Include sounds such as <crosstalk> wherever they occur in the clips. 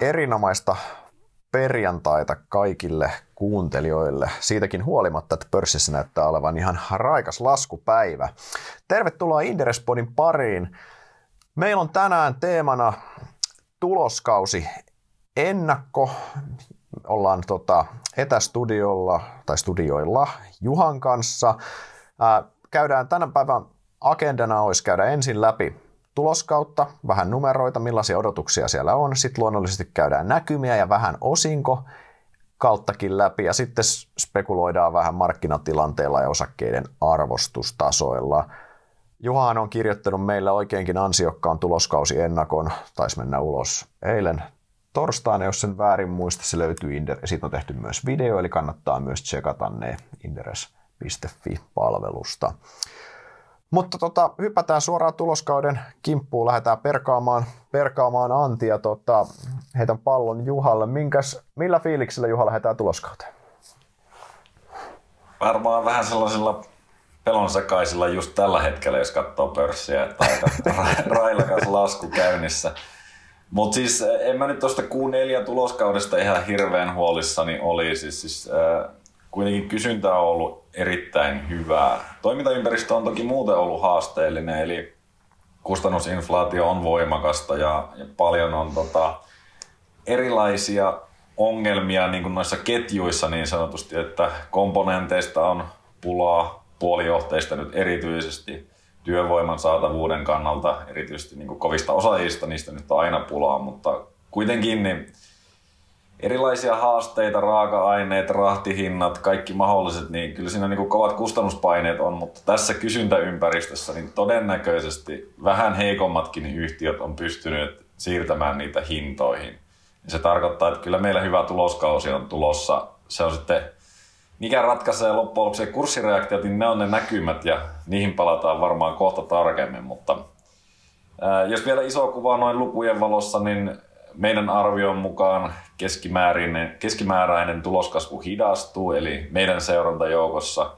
Erinomaista perjantaita kaikille kuuntelijoille. Siitäkin huolimatta, että pörssissä näyttää olevan ihan raikas laskupäivä. Tervetuloa Inderespodin pariin. Meillä on tänään teemana tuloskausi ennakko. Ollaan tota, etästudiolla tai studioilla Juhan kanssa. Ää, käydään tänä päivän agendana olisi käydä ensin läpi tuloskautta, vähän numeroita, millaisia odotuksia siellä on. Sitten luonnollisesti käydään näkymiä ja vähän osinko kauttakin läpi ja sitten spekuloidaan vähän markkinatilanteella ja osakkeiden arvostustasoilla. Juhan on kirjoittanut meille oikeinkin ansiokkaan tuloskausi ennakon, taisi mennä ulos eilen torstaina, jos sen väärin muista, se löytyy Inder- siitä on tehty myös video, eli kannattaa myös tsekata ne Inderes.fi-palvelusta. Mutta tota, hypätään suoraan tuloskauden kimppuun, lähdetään perkaamaan, perkaamaan Antia. Tota, heitän pallon Juhalle. Minkäs, millä fiiliksellä Juha lähdetään tuloskauteen? Varmaan vähän sellaisilla pelon sekaisilla just tällä hetkellä, jos katsoo pörssiä, että aika <laughs> railakas lasku käynnissä. Mutta siis en mä nyt tuosta Q4 tuloskaudesta ihan hirveän huolissani oli. Siis, siis äh, kuitenkin kysyntä on ollut erittäin hyvää. Toimintaympäristö on toki muuten ollut haasteellinen, eli kustannusinflaatio on voimakasta ja, ja paljon on tota, erilaisia ongelmia niin kuin noissa ketjuissa niin sanotusti, että komponenteista on pulaa, puolijohteista nyt erityisesti, työvoiman saatavuuden kannalta, erityisesti niin kuin kovista osaajista, niistä nyt on aina pulaa, mutta kuitenkin niin erilaisia haasteita, raaka-aineet, rahtihinnat, kaikki mahdolliset, niin kyllä siinä niin kuin kovat kustannuspaineet on, mutta tässä kysyntäympäristössä niin todennäköisesti vähän heikommatkin yhtiöt on pystynyt siirtämään niitä hintoihin. Se tarkoittaa, että kyllä meillä hyvä tuloskausi on tulossa. Se on sitten, mikä ratkaisee loppujen lopuksi kurssireaktiot, niin ne on ne näkymät ja niihin palataan varmaan kohta tarkemmin, mutta jos vielä iso kuva noin lukujen valossa, niin meidän arvion mukaan keskimääräinen, keskimääräinen tuloskasvu hidastuu, eli meidän seurantajoukossa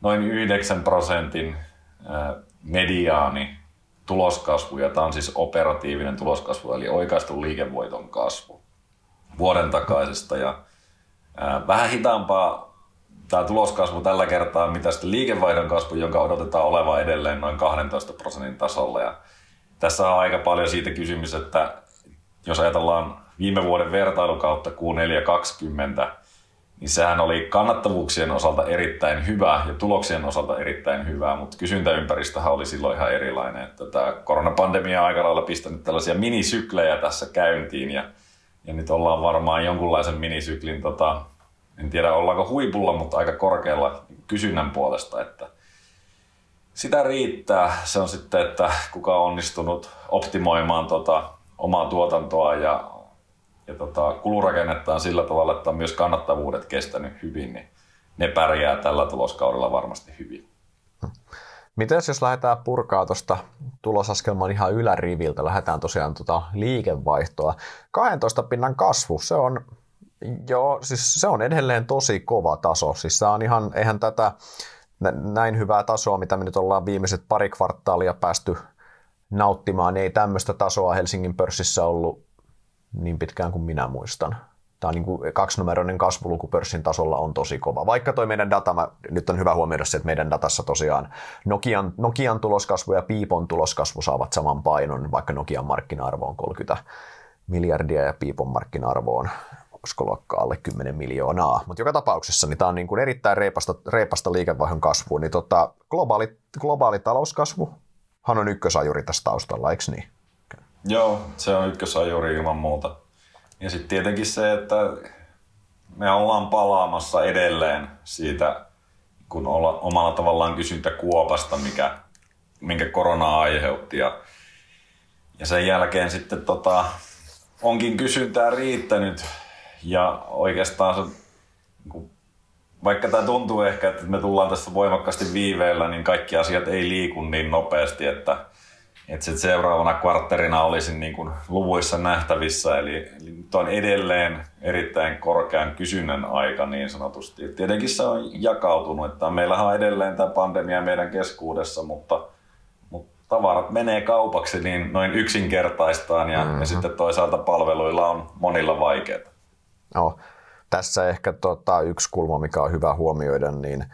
noin 9 prosentin mediaani tuloskasvu, ja tämä on siis operatiivinen tuloskasvu, eli oikeastaan liikevoiton kasvu vuoden takaisesta. Ja vähän hitaampaa tämä tuloskasvu tällä kertaa, mitä sitten liikevaihdon kasvu, jonka odotetaan olevan edelleen noin 12 prosentin tasolla. Ja tässä on aika paljon siitä kysymys, että jos ajatellaan viime vuoden vertailukautta Q420, niin sehän oli kannattavuuksien osalta erittäin hyvä ja tuloksien osalta erittäin hyvä, mutta kysyntäympäristöhän oli silloin ihan erilainen. Että tämä koronapandemia aika lailla pistänyt tällaisia minisyklejä tässä käyntiin ja, ja nyt ollaan varmaan jonkunlaisen minisyklin, tota, en tiedä ollaanko huipulla, mutta aika korkealla kysynnän puolesta, että sitä riittää. Se on sitten, että kuka on onnistunut optimoimaan tota, omaa tuotantoa ja, ja tota, kulurakennettaan sillä tavalla, että on myös kannattavuudet kestänyt hyvin, niin ne pärjää tällä tuloskaudella varmasti hyvin. Miten jos lähdetään purkaa tuosta tulosaskelman ihan yläriviltä, lähdetään tosiaan tuota liikevaihtoa. 12 pinnan kasvu, se on, joo, siis se on edelleen tosi kova taso. Siis se on ihan, eihän tätä näin hyvää tasoa, mitä me nyt ollaan viimeiset pari kvartaalia päästy nauttimaan. Ei tämmöistä tasoa Helsingin pörssissä ollut niin pitkään kuin minä muistan. Tämä on niin kuin kaksinumeroinen kasvuluku pörssin tasolla on tosi kova. Vaikka toi meidän data, mä, nyt on hyvä huomioida se, että meidän datassa tosiaan Nokian, Nokian tuloskasvu ja Piipon tuloskasvu saavat saman painon, vaikka Nokian markkina-arvo on 30 miljardia ja Piipon markkina-arvo on olisiko luokkaa alle 10 miljoonaa. Mutta joka tapauksessa niin tämä on niin kuin erittäin reipasta, reipasta liikevaihdon kasvu. Niin tota, globaali, globaali talouskasvu hän on ykkösajuri tässä taustalla, eikö niin? Joo, se on ykkösajuri ilman muuta. Ja sitten tietenkin se, että me ollaan palaamassa edelleen siitä, kun olla omalla tavallaan kysyntä kuopasta, mikä, minkä korona aiheutti. Ja, ja sen jälkeen sitten tota, onkin kysyntää riittänyt ja oikeastaan se, niin vaikka tämä tuntuu ehkä, että me tullaan tässä voimakkaasti viiveellä, niin kaikki asiat ei liiku niin nopeasti, että, että sit seuraavana kvartterina olisi niin kuin luvuissa nähtävissä. Eli, eli nyt on edelleen erittäin korkean kysynnän aika niin sanotusti. Tietenkin se on jakautunut, että meillähän on edelleen tämä pandemia meidän keskuudessa, mutta, mutta tavarat menee kaupaksi, niin noin yksinkertaistaan ja, mm-hmm. ja sitten toisaalta palveluilla on monilla vaikeaa. No, tässä ehkä tota, yksi kulma, mikä on hyvä huomioida, niin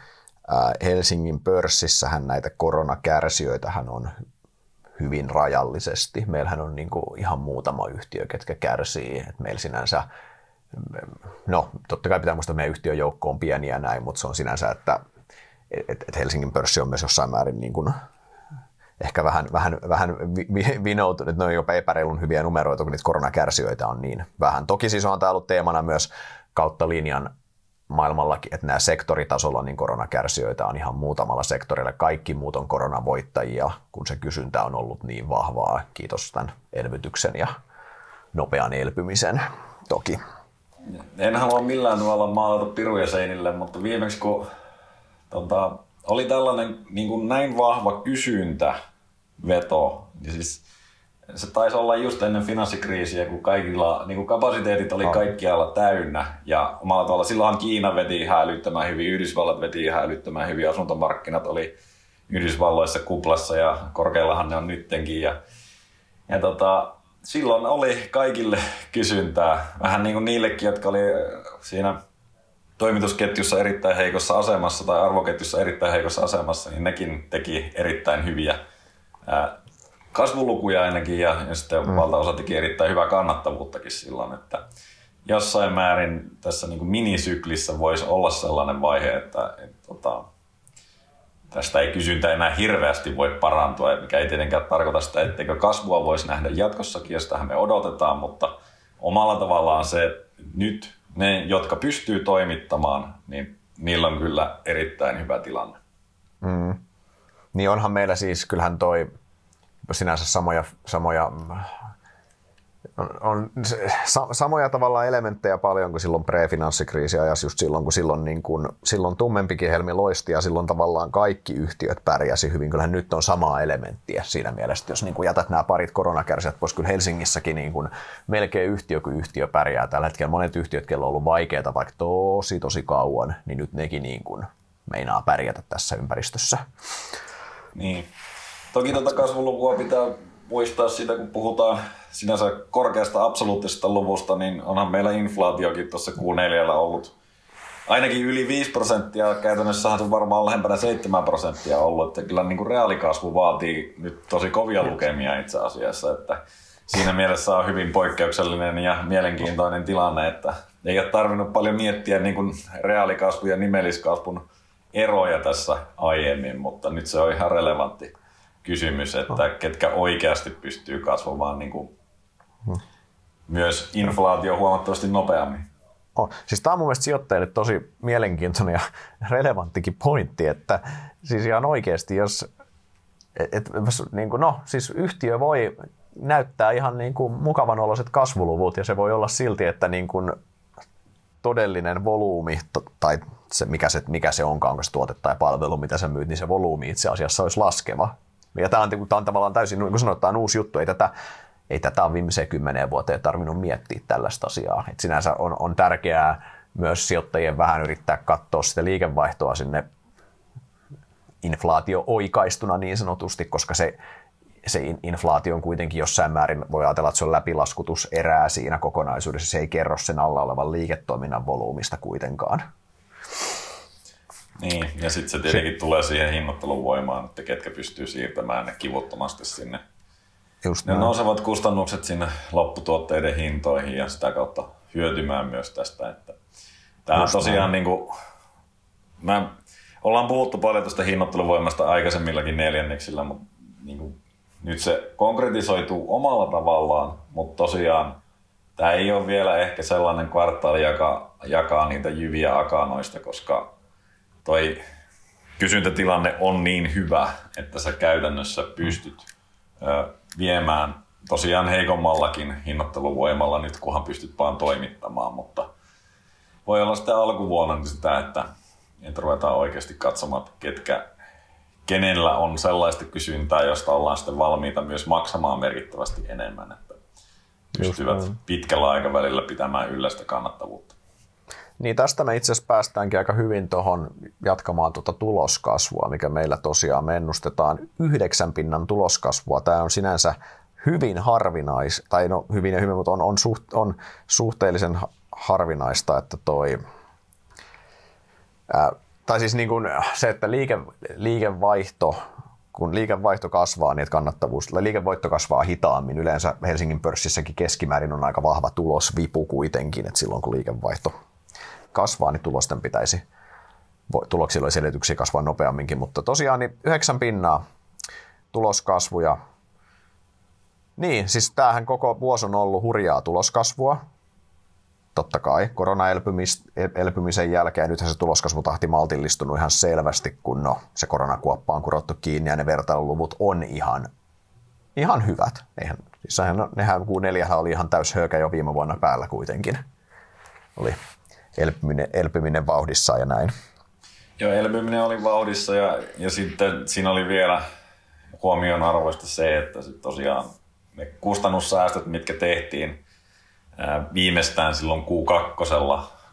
Helsingin pörssissähän näitä koronakärsijöitähän on hyvin rajallisesti. Meillähän on niin ihan muutama yhtiö, ketkä kärsii. Et meillä sinänsä, no totta kai pitää muistaa, että meidän yhtiön joukko on pieni ja näin, mutta se on sinänsä, että et, et Helsingin pörssi on myös jossain määrin niin kuin ehkä vähän, vähän, vähän vinoutunut, ne on jopa epäreilun hyviä numeroita, kun niitä koronakärsijöitä on niin vähän. Toki siis on tämä ollut teemana myös kautta linjan maailmallakin, että nämä sektoritasolla niin koronakärsijöitä on ihan muutamalla sektorilla. Kaikki muut on koronavoittajia, kun se kysyntä on ollut niin vahvaa. Kiitos tämän elvytyksen ja nopean elpymisen toki. En halua millään tavalla maalata piruja seinille, mutta viimeksi kun tota, oli tällainen niin kuin näin vahva kysyntä veto, niin siis se taisi olla just ennen finanssikriisiä, kun kaikilla niin kuin kapasiteetit oli kaikkialla täynnä. Ja omalla tavalla silloin Kiina veti ihan älyttömän hyvin, Yhdysvallat veti ihan älyttömän hyvin, asuntomarkkinat oli Yhdysvalloissa kuplassa ja korkeillahan ne on nyttenkin. Ja, ja tota, silloin oli kaikille kysyntää, vähän niin kuin niillekin, jotka oli siinä toimitusketjussa erittäin heikossa asemassa tai arvoketjussa erittäin heikossa asemassa, niin nekin teki erittäin hyviä kasvulukuja ainakin ja, ja sitten mm. valtaosa teki erittäin hyvää kannattavuuttakin silloin, että jossain määrin tässä niin kuin minisyklissä voisi olla sellainen vaihe, että, että tota, tästä ei kysyntä enää hirveästi voi parantua, mikä ei tietenkään tarkoita sitä, etteikö kasvua voisi nähdä jatkossakin, ja sitähän me odotetaan, mutta omalla tavallaan se, että nyt ne, jotka pystyy toimittamaan, niin niillä on kyllä erittäin hyvä tilanne. Mm. Niin onhan meillä siis, kyllähän toi sinänsä samoja, samoja on, on sa, samoja tavallaan elementtejä paljon kuin silloin pre-finanssikriisi ja just silloin, kun silloin, niin kun, silloin tummempikin helmi loisti ja silloin tavallaan kaikki yhtiöt pärjäsi hyvin. Kyllähän nyt on samaa elementtiä siinä mielessä, jos niin jätät nämä parit koronakärsijät pois, kyllä Helsingissäkin niin kun, melkein yhtiö kuin yhtiö pärjää tällä hetkellä. Monet yhtiöt, joilla on ollut vaikeaa vaikka tosi tosi kauan, niin nyt nekin niin kun, meinaa pärjätä tässä ympäristössä. Niin. Toki tuota kasvulukua pitää muistaa siitä, kun puhutaan sinänsä korkeasta absoluuttisesta luvusta, niin onhan meillä inflaatiokin tuossa Q4 ollut ainakin yli 5 prosenttia, käytännössä on varmaan lähempänä 7 prosenttia ollut, että kyllä niin kuin reaalikasvu vaatii nyt tosi kovia lukemia itse asiassa, että siinä mielessä on hyvin poikkeuksellinen ja mielenkiintoinen tilanne, että ei ole tarvinnut paljon miettiä niin kuin reaalikasvun ja nimelliskasvun eroja tässä aiemmin, mutta nyt se on ihan relevantti kysymys, että ketkä oikeasti pystyy kasvamaan niin kuin hmm. myös inflaatio huomattavasti nopeammin. Oh. Siis tämä on mun mielestä sijoittajille tosi mielenkiintoinen ja relevanttikin pointti, että siis ihan oikeasti, jos et, et, niin kuin, no, siis yhtiö voi näyttää ihan niin kuin mukavan oloiset kasvuluvut ja se voi olla silti, että niin kuin todellinen volyymi tai se, mikä, se, mikä se onkaan, onko se tuote tai palvelu, mitä sä myyt, niin se volyymi itse asiassa olisi laskeva. Ja tämä on, tämä on tavallaan täysin, niin kuin on uusi juttu, ei tätä, ei tätä ole viimeiseen kymmeneen vuoteen tarvinnut miettiä tällaista asiaa. Et sinänsä on, on tärkeää myös sijoittajien vähän yrittää katsoa sitä liikevaihtoa sinne inflaatio-oikaistuna niin sanotusti, koska se, se inflaatio on kuitenkin jossain määrin, voi ajatella, että se on läpilaskutus erää siinä kokonaisuudessa, se ei kerro sen alla olevan liiketoiminnan volyymista kuitenkaan. Niin, ja sitten se tietenkin se... tulee siihen hinnoittelun voimaan, että ketkä pystyy siirtämään ne kivuttomasti sinne. Just ne näin. nousevat kustannukset sinne lopputuotteiden hintoihin ja sitä kautta hyötymään myös tästä. Että tämä on tosiaan niin kuin, mä, ollaan puhuttu paljon tuosta hinnoitteluvoimasta aikaisemmillakin neljänneksillä, mutta niin kuin, nyt se konkretisoituu omalla tavallaan, mutta tosiaan tämä ei ole vielä ehkä sellainen kvartaali, joka jakaa niitä jyviä akanoista, koska toi kysyntätilanne on niin hyvä, että sä käytännössä pystyt ö, viemään tosiaan heikommallakin hinnoitteluvoimalla nyt, kunhan pystyt vaan toimittamaan, mutta voi olla sitten alkuvuonna niin sitä, että, että ruvetaan oikeasti katsomaan, ketkä, kenellä on sellaista kysyntää, josta ollaan sitten valmiita myös maksamaan merkittävästi enemmän, että pystyvät pitkällä aikavälillä pitämään yllä sitä kannattavuutta. Niin tästä me itse asiassa päästäänkin aika hyvin tuohon jatkamaan tuota tuloskasvua, mikä meillä tosiaan me ennustetaan yhdeksän pinnan tuloskasvua. Tämä on sinänsä hyvin harvinais, tai no hyvin ja hyvin, mutta on, on, suht, on suhteellisen harvinaista, että toi, ää, tai siis niin kuin se, että liike, liikevaihto, kun liikevaihto kasvaa, niin että kannattavuus, liikevoitto kasvaa hitaammin. Yleensä Helsingin pörssissäkin keskimäärin on aika vahva tulosvipu kuitenkin, että silloin kun liikevaihto kasvaa, niin tulosten pitäisi, tuloksilla olisi edellytyksiä kasvaa nopeamminkin, mutta tosiaan niin yhdeksän pinnaa tuloskasvu ja niin, siis tämähän koko vuosi on ollut hurjaa tuloskasvua, totta kai koronaelpymisen jälkeen. Nythän se tuloskasvutahti maltillistunut ihan selvästi, kun no, se koronakuoppa on kurottu kiinni ja ne vertailuluvut on ihan, ihan hyvät. Eihän, siis nehän Q4 oli ihan täys höökä jo viime vuonna päällä kuitenkin. Oli elpyminen, elpyminen vauhdissa ja näin. Joo, elpyminen oli vauhdissa ja, ja sitten siinä oli vielä huomion arvoista se, että sit tosiaan ne kustannussäästöt, mitkä tehtiin viimeistään silloin Q2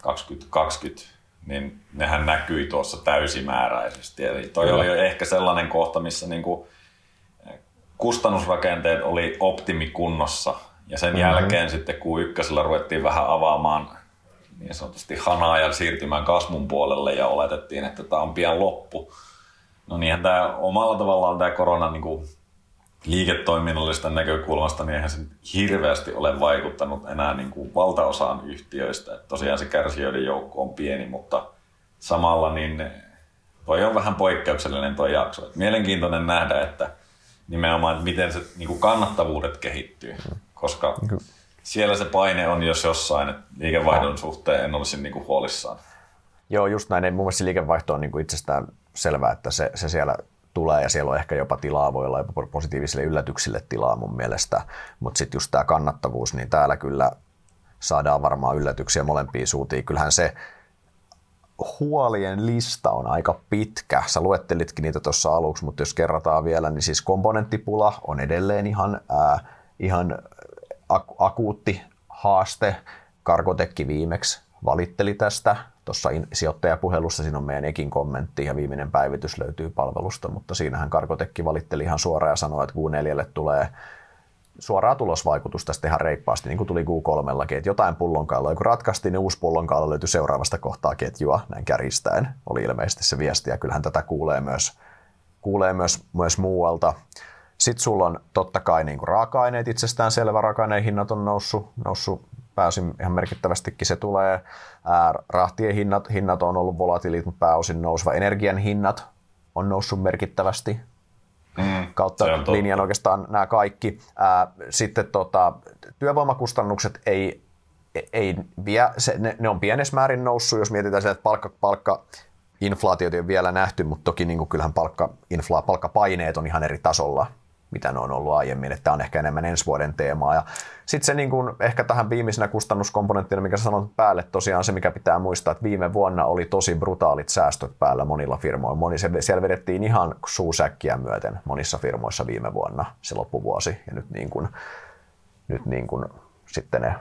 2020, niin nehän näkyi tuossa täysimääräisesti. Eli toi Kyllä. oli ehkä sellainen kohta, missä niinku kustannusrakenteet oli optimikunnossa. Ja sen mm-hmm. jälkeen sitten Q1 ruvettiin vähän avaamaan niin sanotusti hanaa ja siirtymään kasvun puolelle ja oletettiin, että tämä on pian loppu. No niinhän tämä omalla tavallaan tämä korona niin kuin liiketoiminnallisesta näkökulmasta, niin eihän se hirveästi ole vaikuttanut enää niin kuin valtaosaan yhtiöistä. Että tosiaan se kärsijöiden joukko on pieni, mutta samalla niin toi on vähän poikkeuksellinen tuo jakso. Et mielenkiintoinen nähdä, että nimenomaan, miten se niin kuin kannattavuudet kehittyy, koska siellä se paine on jos jossain, että liikevaihdon suhteen en olisi niin kuin huolissaan. Joo, just näin. Mun mielestä liikevaihto on niin kuin itsestään selvää, että se, se siellä tulee ja siellä on ehkä jopa tilaa, voi olla jopa positiivisille yllätyksille tilaa mun mielestä, mutta sitten just tämä kannattavuus, niin täällä kyllä saadaan varmaan yllätyksiä molempiin suuntiin. Kyllähän se huolien lista on aika pitkä. Sä luettelitkin niitä tuossa aluksi, mutta jos kerrataan vielä, niin siis komponenttipula on edelleen ihan, ää, ihan akuutti haaste. Karkotekki viimeksi valitteli tästä tuossa sijoittajapuhelussa, siinä on meidän ekin kommentti ja viimeinen päivitys löytyy palvelusta, mutta siinähän Karkotekki valitteli ihan suoraan ja sanoi, että Q4 tulee suoraa tulosvaikutusta sitten ihan reippaasti, niin kuin tuli Q3, että jotain pullonkaaloa, kun ratkaistiin, niin uusi pullonkaalo löytyi seuraavasta kohtaa ketjua, näin kärjistäen, oli ilmeisesti se viesti, ja kyllähän tätä kuulee myös, kuulee myös, myös muualta. Sitten sulla on totta kai niin kuin raaka-aineet itsestään selvä, raaka-aineen hinnat on noussut, noussut pääosin ihan merkittävästikin se tulee. Ää, rahtien hinnat, hinnat on ollut volatiilit, mutta pääosin nouseva. Energian hinnat on noussut merkittävästi mm, kautta linjan oikeastaan nämä kaikki. Ää, sitten tota, työvoimakustannukset ei, ei vie, se, ne, ne, on pienessä määrin noussut, jos mietitään se, että palkka, palkka inflaatiot ei ole vielä nähty, mutta toki niin kuin kyllähän palkka, infla, palkkapaineet on ihan eri tasolla mitä ne on ollut aiemmin, että tämä on ehkä enemmän ensi vuoden teemaa. Ja sitten se niin kuin, ehkä tähän viimeisenä kustannuskomponenttina, mikä sanot päälle, tosiaan se, mikä pitää muistaa, että viime vuonna oli tosi brutaalit säästöt päällä monilla firmoilla. Moni, se, siellä vedettiin ihan suusäkkiä myöten monissa firmoissa viime vuonna se loppuvuosi, ja nyt, niin kuin, nyt niin kuin, sitten ne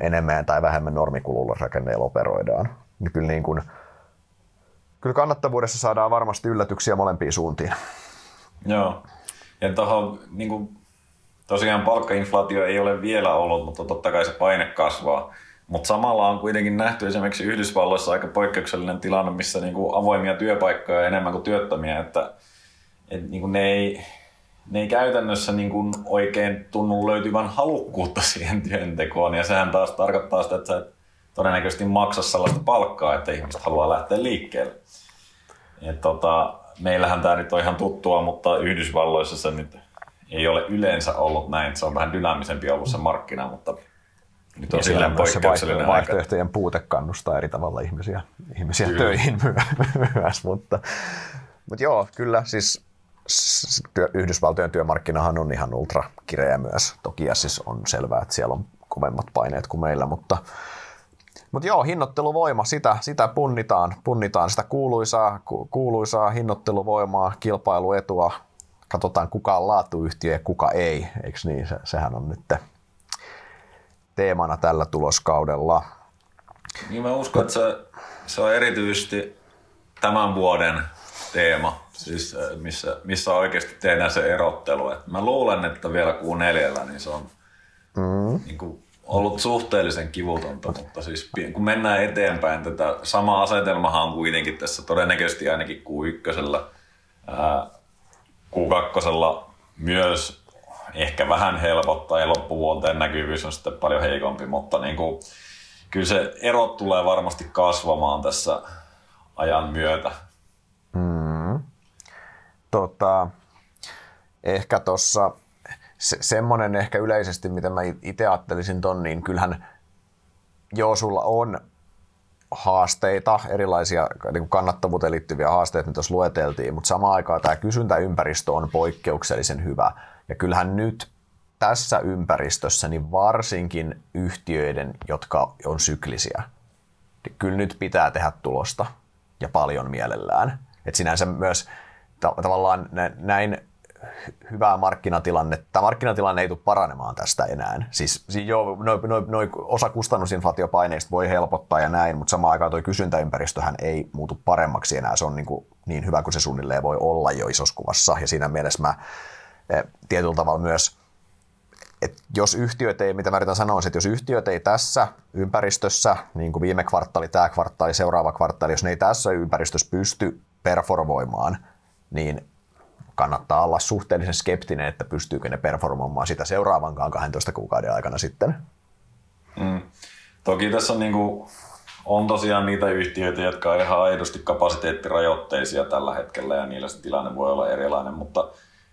enemmän tai vähemmän normikululla rakenneilla operoidaan. Niin kyllä, niin kuin, kyllä kannattavuudessa saadaan varmasti yllätyksiä molempiin suuntiin. Joo. Ja tuohon, niin kuin, tosiaan palkkainflaatio ei ole vielä ollut, mutta totta kai se paine kasvaa. Mutta samalla on kuitenkin nähty esimerkiksi Yhdysvalloissa aika poikkeuksellinen tilanne, missä niin kuin avoimia työpaikkoja enemmän kuin työttömiä, että et niin kuin ne, ei, ne ei käytännössä niin kuin oikein tunnu löytyvän halukkuutta siihen työntekoon, ja sehän taas tarkoittaa sitä, että sä et todennäköisesti maksa sellaista palkkaa, että ihmiset haluaa lähteä liikkeelle. Et tota, meillähän tämä nyt on ihan tuttua, mutta Yhdysvalloissa se nyt ei ole yleensä ollut näin. Se on vähän dynaamisempi ollut se markkina, mutta nyt on silleen poikkeuksellinen aika. Vaihtoehtojen puute kannustaa eri tavalla ihmisiä, ihmisiä töihin myös, mutta, mutta joo, kyllä siis työ, Yhdysvaltojen työmarkkinahan on ihan ultra kireä myös. Toki ja siis on selvää, että siellä on kovemmat paineet kuin meillä, mutta mutta joo, hinnoitteluvoima, sitä, sitä punnitaan, punnitaan sitä kuuluisaa, kuuluisaa hinnoitteluvoimaa, kilpailuetua. Katsotaan kuka on laatuyhtiö ja kuka ei, eikö niin? Se, sehän on nyt teemana tällä tuloskaudella. Niin mä uskon, että se, se on erityisesti tämän vuoden teema, siis missä, missä oikeasti tehdään se erottelu. Et mä luulen, että vielä kuun neljällä niin se on mm. niin kuin, ollut suhteellisen kivutonta, mutta siis kun mennään eteenpäin, tätä sama asetelmahan on kuitenkin tässä todennäköisesti ainakin Q1, Q2 myös ehkä vähän helpottaa ja loppuvuoteen näkyvyys on sitten paljon heikompi, mutta niin kuin, kyllä se erot tulee varmasti kasvamaan tässä ajan myötä. Mm. Tota, ehkä tuossa se, semmoinen ehkä yleisesti, mitä mä itse ajattelisin ton, niin kyllähän joo, sulla on haasteita, erilaisia niin kuin kannattavuuteen liittyviä haasteita, mitä tuossa lueteltiin, mutta samaan aikaan tämä kysyntäympäristö on poikkeuksellisen hyvä. Ja kyllähän nyt tässä ympäristössä, niin varsinkin yhtiöiden, jotka on syklisiä, niin kyllä nyt pitää tehdä tulosta ja paljon mielellään. Et sinänsä myös ta- tavallaan näin hyvää markkinatilannetta. Markkinatilanne ei tule paranemaan tästä enää. Siis, siis joo, noi, noi, noi, osa kustannusinflaatiopaineista voi helpottaa ja näin, mutta samaan aikaan tuo kysyntäympäristöhän ei muutu paremmaksi enää. Se on niin, kuin niin hyvä kuin se suunnilleen voi olla jo isossa kuvassa. Ja siinä mielessä mä eh, tietyllä tavalla myös että jos yhtiöt ei, mitä mä yritän sanoa, että jos yhtiöt ei tässä ympäristössä, niin kuin viime kvartaali, tämä kvartaali, seuraava kvartaali, jos ne ei tässä ympäristössä pysty performoimaan, niin kannattaa olla suhteellisen skeptinen, että pystyykö ne performoimaan sitä seuraavankaan 12 kuukauden aikana sitten. Mm. Toki tässä on, niin kuin, on tosiaan niitä yhtiöitä, jotka on ihan aidosti kapasiteettirajoitteisia tällä hetkellä ja niillä se tilanne voi olla erilainen, mutta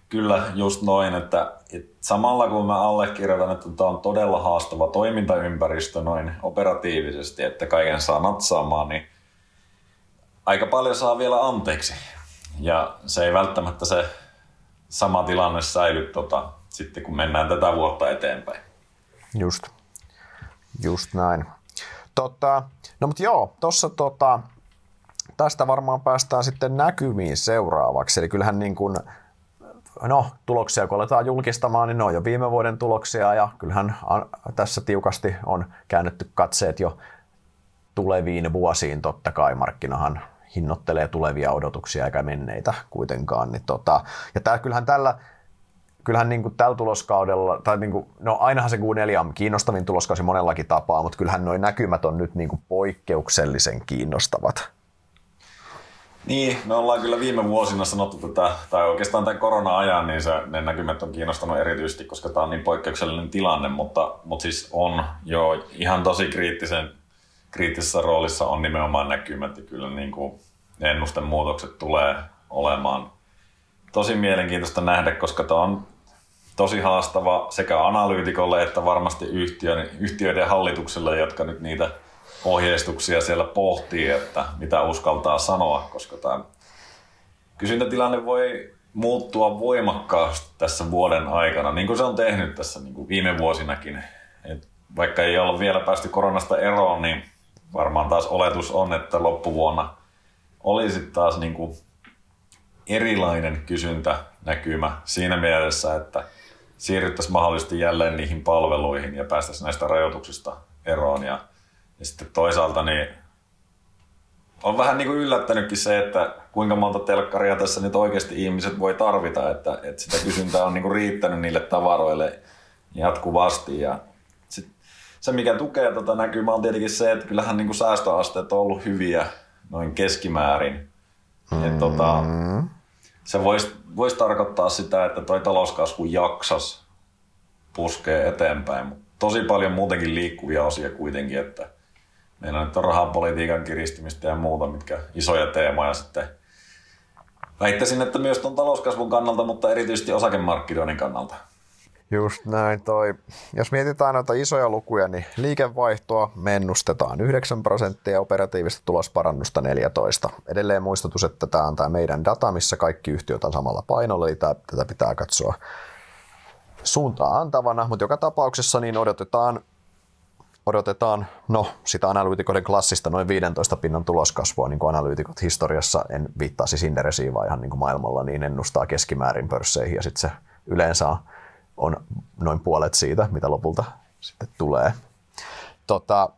kyllä just noin, että, että samalla kun mä allekirjoitan, että tämä on todella haastava toimintaympäristö noin operatiivisesti, että kaiken saa natsaamaan, niin aika paljon saa vielä anteeksi. Ja se ei välttämättä se sama tilanne säily tota, sitten, kun mennään tätä vuotta eteenpäin. Just, just näin. Tota, no mutta joo, tossa tota, tästä varmaan päästään sitten näkymiin seuraavaksi. Eli kyllähän niin kuin, no, tuloksia kun aletaan julkistamaan, niin ne on jo viime vuoden tuloksia ja kyllähän tässä tiukasti on käännetty katseet jo tuleviin vuosiin totta kai. Markkinahan hinnoittelee tulevia odotuksia eikä menneitä kuitenkaan. Niin tota, ja tää, kyllähän tällä, kyllähän niin kuin tällä tuloskaudella, tai niin kuin, no ainahan se Q4 on kiinnostavin tuloskausi monellakin tapaa, mutta kyllähän nuo näkymät on nyt niin kuin poikkeuksellisen kiinnostavat. Niin, me ollaan kyllä viime vuosina sanottu tätä, tai oikeastaan tämän korona-ajan, niin se, ne näkymät on kiinnostanut erityisesti, koska tämä on niin poikkeuksellinen tilanne, mutta, mutta siis on jo ihan tosi kriittisen kriittisessä roolissa on nimenomaan näkymät ja kyllä niin kuin ennusten muutokset tulee olemaan tosi mielenkiintoista nähdä, koska tämä on tosi haastava sekä analyytikolle että varmasti yhtiön, yhtiöiden hallitukselle, jotka nyt niitä ohjeistuksia siellä pohtii, että mitä uskaltaa sanoa, koska tämä kysyntätilanne voi muuttua voimakkaasti tässä vuoden aikana, niin kuin se on tehnyt tässä niin kuin viime vuosinakin. Et vaikka ei ole vielä päästy koronasta eroon, niin varmaan taas oletus on, että loppuvuonna olisi taas niin kuin erilainen kysyntänäkymä siinä mielessä, että siirryttäisiin mahdollisesti jälleen niihin palveluihin ja päästäisiin näistä rajoituksista eroon. Ja, ja sitten toisaalta niin on vähän niin kuin yllättänytkin se, että kuinka monta telkkaria tässä nyt oikeasti ihmiset voi tarvita, että, että sitä kysyntää on niin kuin riittänyt niille tavaroille jatkuvasti. Ja se, mikä tukee tätä näkymää on tietenkin se, että kyllähän niin kuin säästöasteet on ollut hyviä noin keskimäärin. Mm. Et, tota, se voisi vois tarkoittaa sitä, että toi talouskasvu jaksas puskee eteenpäin, mutta tosi paljon muutenkin liikkuvia osia kuitenkin, että meillä nyt on rahapolitiikan kiristymistä ja muuta, mitkä isoja teemoja sitten väittäisin, että myös tuon talouskasvun kannalta, mutta erityisesti osakemarkkinoinnin kannalta. Just näin toi. Jos mietitään noita isoja lukuja, niin liikevaihtoa mennustetaan 9 prosenttia, operatiivista tulosparannusta 14. Edelleen muistutus, että tämä on tämä meidän data, missä kaikki yhtiöt on samalla painolla, eli tätä pitää katsoa suuntaa antavana, mutta joka tapauksessa niin odotetaan, odotetaan no, sitä analyytikoiden klassista noin 15 pinnan tuloskasvua, niin kuin analyytikot historiassa, en viittaa siis Inderesiin, vaan ihan niin kuin maailmalla, niin ennustaa keskimäärin pörsseihin ja sitten se yleensä on noin puolet siitä, mitä lopulta sitten tulee. Tota,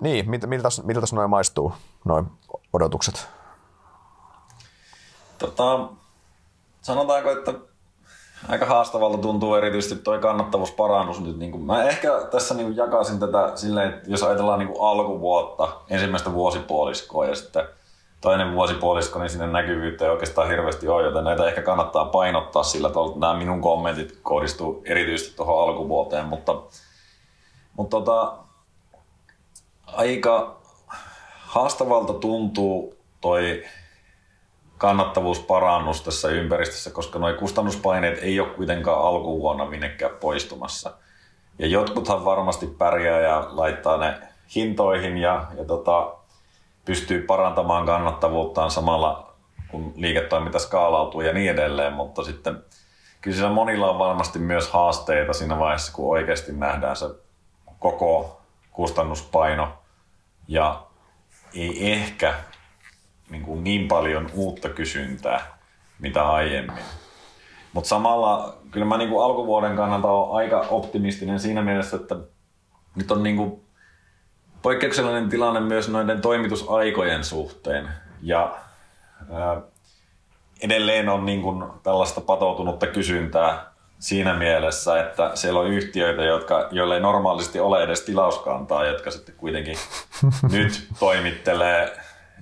niin, miltä, miltä noin maistuu, noin odotukset? Tota, sanotaanko, että aika haastavalta tuntuu erityisesti tuo kannattavuusparannus nyt. Niin kuin, mä ehkä tässä niin jakaisin tätä silleen, että jos ajatellaan niin kuin alkuvuotta, ensimmäistä vuosipuoliskoa ja sitten toinen vuosipuolisko, niin sinne näkyvyyttä ei oikeastaan hirveästi ole, joten näitä ehkä kannattaa painottaa sillä tavalla, nämä minun kommentit kohdistuu erityisesti tuohon alkuvuoteen, mutta, mutta tota, aika haastavalta tuntuu toi kannattavuusparannus tässä ympäristössä, koska nuo kustannuspaineet ei ole kuitenkaan alkuvuonna minnekään poistumassa. Ja jotkuthan varmasti pärjää ja laittaa ne hintoihin ja, ja tota, pystyy parantamaan kannattavuuttaan samalla kun liiketoiminta skaalautuu ja niin edelleen, mutta sitten kyllä siellä monilla on varmasti myös haasteita siinä vaiheessa, kun oikeasti nähdään se koko kustannuspaino ja ei ehkä niin, kuin niin paljon uutta kysyntää, mitä aiemmin. Mutta samalla kyllä mä niin kuin alkuvuoden kannalta olen aika optimistinen siinä mielessä, että nyt on niin kuin poikkeuksellinen tilanne myös noiden toimitusaikojen suhteen. Ja ää, edelleen on niin kuin tällaista patoutunutta kysyntää siinä mielessä, että siellä on yhtiöitä, jotka, joille ei normaalisti ole edes tilauskantaa, jotka sitten kuitenkin <laughs> nyt toimittelee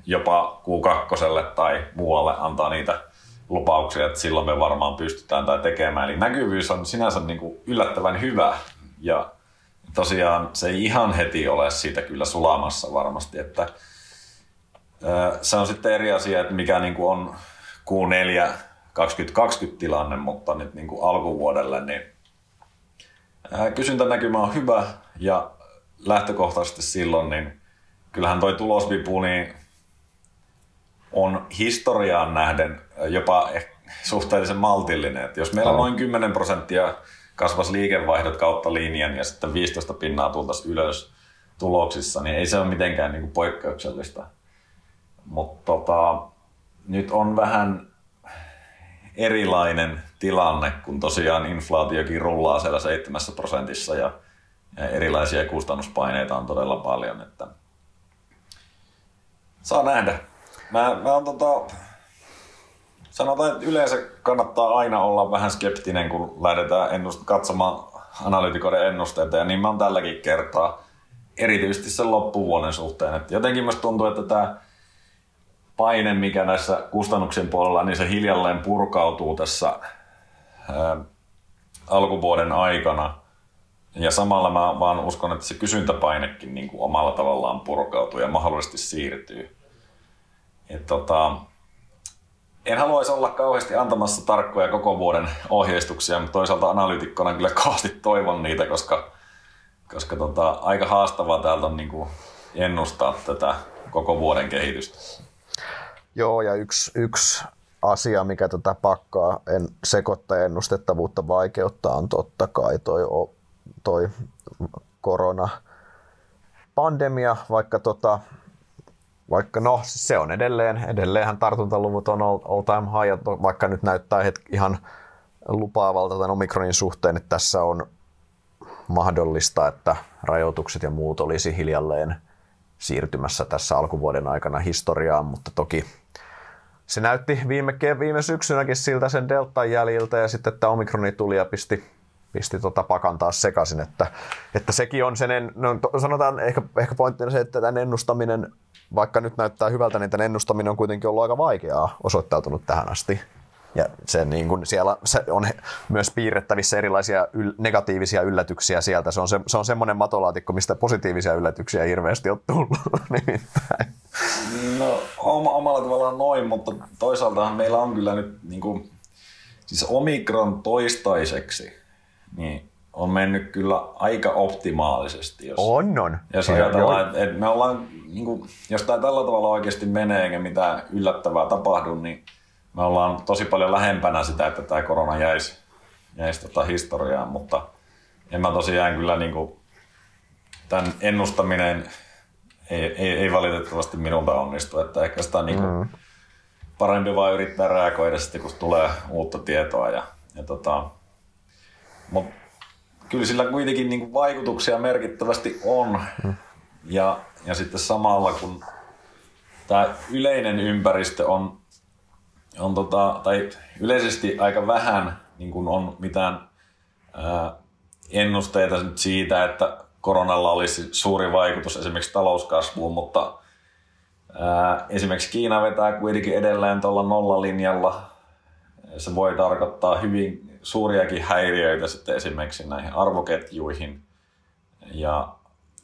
jopa Q2 tai muualle antaa niitä lupauksia, että silloin me varmaan pystytään tai tekemään. Eli näkyvyys on sinänsä niin kuin yllättävän hyvä ja tosiaan se ei ihan heti ole siitä kyllä sulamassa varmasti, että se on sitten eri asia, että mikä niin kuin on Q4 2020 tilanne, mutta nyt niin kuin alkuvuodelle niin kysyntänäkymä on hyvä ja lähtökohtaisesti silloin, niin kyllähän toi tulosvipu niin on historiaan nähden jopa suhteellisen maltillinen. Että jos meillä on noin 10 prosenttia kasvas liikevaihdot kautta linjan ja sitten 15 pinnaa tultaisiin ylös tuloksissa, niin ei se ole mitenkään niin kuin poikkeuksellista. Mutta tota, nyt on vähän erilainen tilanne, kun tosiaan inflaatiokin rullaa siellä 7 prosentissa ja, ja erilaisia kustannuspaineita on todella paljon. Että saa nähdä. Mä, mä on tota, sanotaan, että yleensä kannattaa aina olla vähän skeptinen, kun lähdetään ennust- katsomaan analytikoiden ennusteita, ja niin mä oon tälläkin kertaa, erityisesti sen loppuvuoden suhteen. Et jotenkin myös tuntuu, että tämä paine, mikä näissä kustannuksien puolella, niin se hiljalleen purkautuu tässä ää, alkuvuoden aikana. Ja samalla mä vaan uskon, että se kysyntäpainekin niin kuin omalla tavallaan purkautuu ja mahdollisesti siirtyy. Et tota, en haluaisi olla kauheasti antamassa tarkkoja koko vuoden ohjeistuksia, mutta toisaalta analyytikkona kyllä <laughs> kovasti toivon niitä, koska, koska tota, aika haastavaa täältä on niin kuin ennustaa tätä koko vuoden kehitystä. Joo, ja yksi, yksi asia, mikä tätä pakkaa en, sekoittaa ennustettavuutta vaikeuttaa, on totta kai toi, toi korona pandemia, vaikka tota, vaikka no, se on edelleen, edelleenhän tartuntaluvut on all, all time high, vaikka nyt näyttää hetki ihan lupaavalta tämän omikronin suhteen, että tässä on mahdollista, että rajoitukset ja muut olisi hiljalleen siirtymässä tässä alkuvuoden aikana historiaan, mutta toki se näytti viime, viime syksynäkin siltä sen deltan jäljiltä ja sitten että omikroni tuli ja pisti, pisti tota pakan taas sekaisin, että, että sekin on sen, no, sanotaan ehkä, ehkä pointtina se, että tämän ennustaminen vaikka nyt näyttää hyvältä, niin tämän ennustaminen on kuitenkin ollut aika vaikeaa osoittautunut tähän asti. Ja se, niin kun siellä se on myös piirrettävissä erilaisia yl- negatiivisia yllätyksiä sieltä. Se on, se, se on semmoinen matolaatikko, mistä positiivisia yllätyksiä hirveästi on tullut. <laughs> no omalla tavallaan noin, mutta toisaalta meillä on kyllä nyt niin kuin, siis omikron toistaiseksi, niin on mennyt kyllä aika optimaalisesti. Jos, on, on. Jos ajatellaan, että, että me ollaan, niin kuin, jos tämä tällä tavalla oikeasti menee eikä mitään yllättävää tapahdu, niin me ollaan tosi paljon lähempänä sitä, että tämä korona jäisi, jäisi tota historiaan, mutta en mä tosiaan kyllä niin kuin, tämän ennustaminen ei, ei, ei valitettavasti minulta onnistu, että ehkä sitä niin kuin, mm. parempi vaan yrittää reagoida sitten, kun tulee uutta tietoa ja, ja tota, mutta kyllä sillä kuitenkin niin kuin vaikutuksia merkittävästi on. Ja, ja sitten samalla kun tämä yleinen ympäristö on, on tota, tai yleisesti aika vähän niin kun on mitään ää, ennusteita siitä, että koronalla olisi suuri vaikutus esimerkiksi talouskasvuun, mutta ää, esimerkiksi Kiina vetää kuitenkin edelleen tuolla nollalinjalla. Se voi tarkoittaa hyvin suuriakin häiriöitä sitten esimerkiksi näihin arvoketjuihin. Ja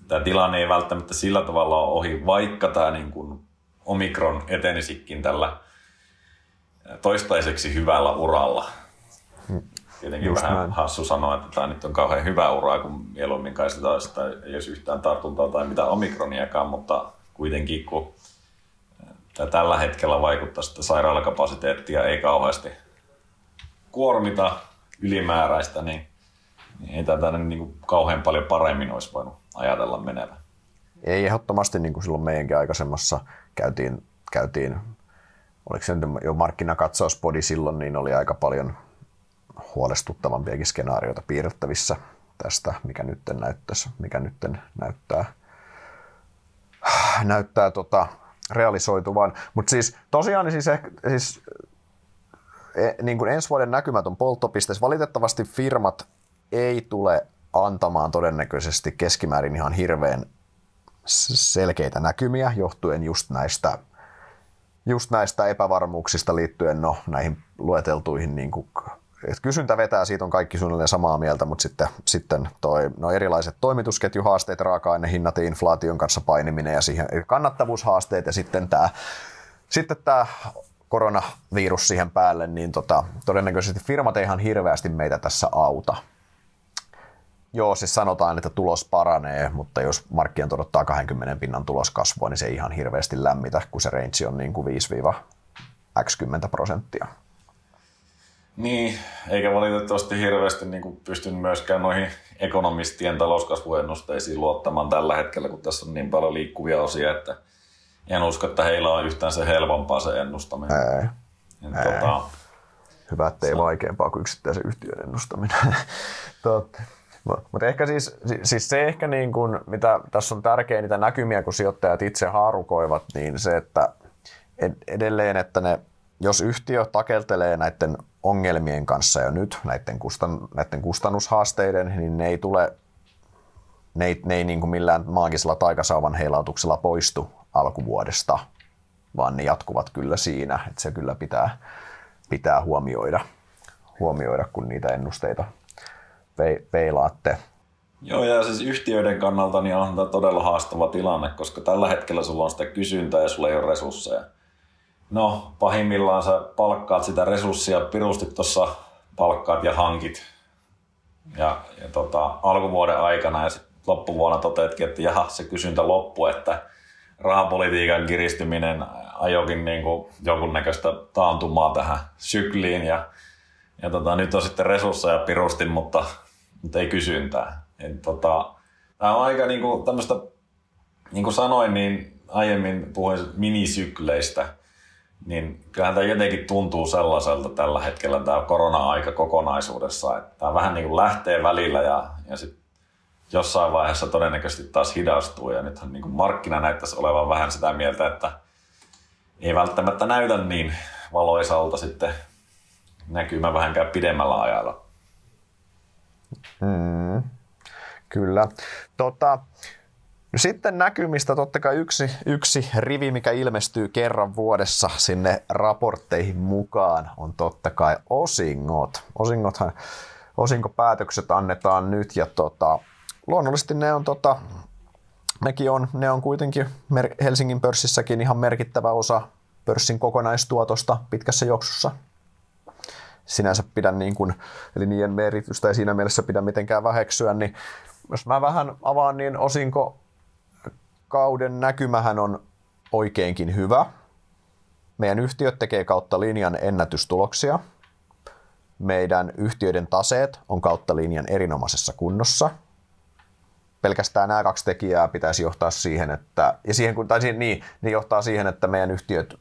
tämä tilanne ei välttämättä sillä tavalla ole ohi, vaikka tämä niin kuin Omikron etenisikin tällä toistaiseksi hyvällä uralla. Tietenkin Just vähän näin. hassu sanoa, että tämä nyt on kauhean hyvä ura, kun mieluummin kai sitä, sitä ei olisi yhtään tartuntaa tai mitä omikroniakaan, mutta kuitenkin kun tämä tällä hetkellä vaikuttaa sitä sairaalakapasiteettia ei kauheasti kuormita ylimääräistä, niin, niin ei tätä niin kuin kauhean paljon paremmin olisi voinut ajatella menevä. Ei ehdottomasti niin kuin silloin meidänkin aikaisemmassa käytiin, käytiin oliko se nyt jo markkinakatsauspodi silloin, niin oli aika paljon huolestuttavampiakin skenaarioita piirrettävissä tästä, mikä nyt näyttäisi, mikä nyt näyttää, näyttää tota, realisoituvan. Mutta siis tosiaan niin siis, ehkä, siis e, niin kuin ensi vuoden näkymät on polttopisteessä. Valitettavasti firmat ei tule antamaan todennäköisesti keskimäärin ihan hirveän selkeitä näkymiä johtuen just näistä, just näistä epävarmuuksista liittyen no, näihin lueteltuihin niin kuin et kysyntä vetää, siitä on kaikki suunnilleen samaa mieltä, mutta sitten, sitten toi, no erilaiset toimitusketjuhaasteet, raaka-ainehinnat ja inflaation kanssa painiminen ja siihen kannattavuushaasteet ja sitten tämä sitten tämä koronavirus siihen päälle, niin tota, todennäköisesti firmat ei ihan hirveästi meitä tässä auta. Joo, siis sanotaan, että tulos paranee, mutta jos markkinat odottaa 20 pinnan tuloskasvua, niin se ei ihan hirveästi lämmitä, kun se range on niin kuin 5-x10 prosenttia. Niin, eikä valitettavasti hirveästi niin kuin pystyn myöskään noihin ekonomistien talouskasvuennusteisiin luottamaan tällä hetkellä, kun tässä on niin paljon liikkuvia osia, että en usko, että heillä on yhtään se helpompaa se ennustaminen. Ei. ei. Tota, Hyvä, ettei se... vaikeampaa kuin yksittäisen yhtiön ennustaminen. <laughs> Totta. Mutta ehkä siis, siis se ehkä niin kuin, mitä tässä on tärkeä niitä näkymiä, kun sijoittajat itse haarukoivat, niin se, että edelleen, että ne, jos yhtiö takeltelee näiden ongelmien kanssa jo nyt, näiden, kustan, näiden kustannushaasteiden, niin ne ei tule, ne ei, ne ei niin kuin millään maagisella taikasauvan heilautuksella poistu alkuvuodesta, vaan ne jatkuvat kyllä siinä, että se kyllä pitää, pitää huomioida, huomioida, kun niitä ennusteita peilaatte. Joo, ja siis yhtiöiden kannalta niin on tämä todella haastava tilanne, koska tällä hetkellä sulla on sitä kysyntää ja sulla ei ole resursseja. No, pahimmillaan sä palkkaat sitä resurssia pirusti tuossa palkkaat ja hankit. Ja, ja tota, alkuvuoden aikana ja sitten loppuvuonna toteetkin, että jaha, se kysyntä loppu, että rahapolitiikan kiristyminen ajokin niin kuin jonkunnäköistä taantumaa tähän sykliin ja, ja tota, nyt on sitten resursseja pirustin, mutta, mutta ei kysyntää. Et, tota, tämä on aika niin kuin, tämmöistä, niin kuin sanoin, niin aiemmin puhuin minisykleistä – niin kyllähän tämä jotenkin tuntuu sellaiselta tällä hetkellä tämä korona-aika kokonaisuudessa, että tämä vähän niin kuin lähtee välillä ja, ja sitten jossain vaiheessa todennäköisesti taas hidastuu ja nythän niin kuin markkina näyttäisi olevan vähän sitä mieltä, että ei välttämättä näytä niin valoisalta sitten näkymä vähänkään pidemmällä ajalla. Mm, kyllä. Tota, sitten näkymistä totta kai yksi, yksi rivi, mikä ilmestyy kerran vuodessa sinne raportteihin mukaan, on totta kai osingot. Osingothan, osinkopäätökset annetaan nyt ja tota, luonnollisesti ne on, tota, nekin on, ne on kuitenkin Helsingin pörssissäkin ihan merkittävä osa pörssin kokonaistuotosta pitkässä juoksussa. Sinänsä pidän niin kuin, eli niiden merkitystä ei siinä mielessä pidä mitenkään väheksyä, niin jos mä vähän avaan, niin osinko kauden näkymähän on oikeinkin hyvä. Meidän yhtiöt tekee kautta linjan ennätystuloksia. Meidän yhtiöiden taseet on kautta linjan erinomaisessa kunnossa. Pelkästään nämä kaksi tekijää pitäisi johtaa siihen, että, ja siihen, tai niin, niin johtaa siihen, että meidän yhtiöt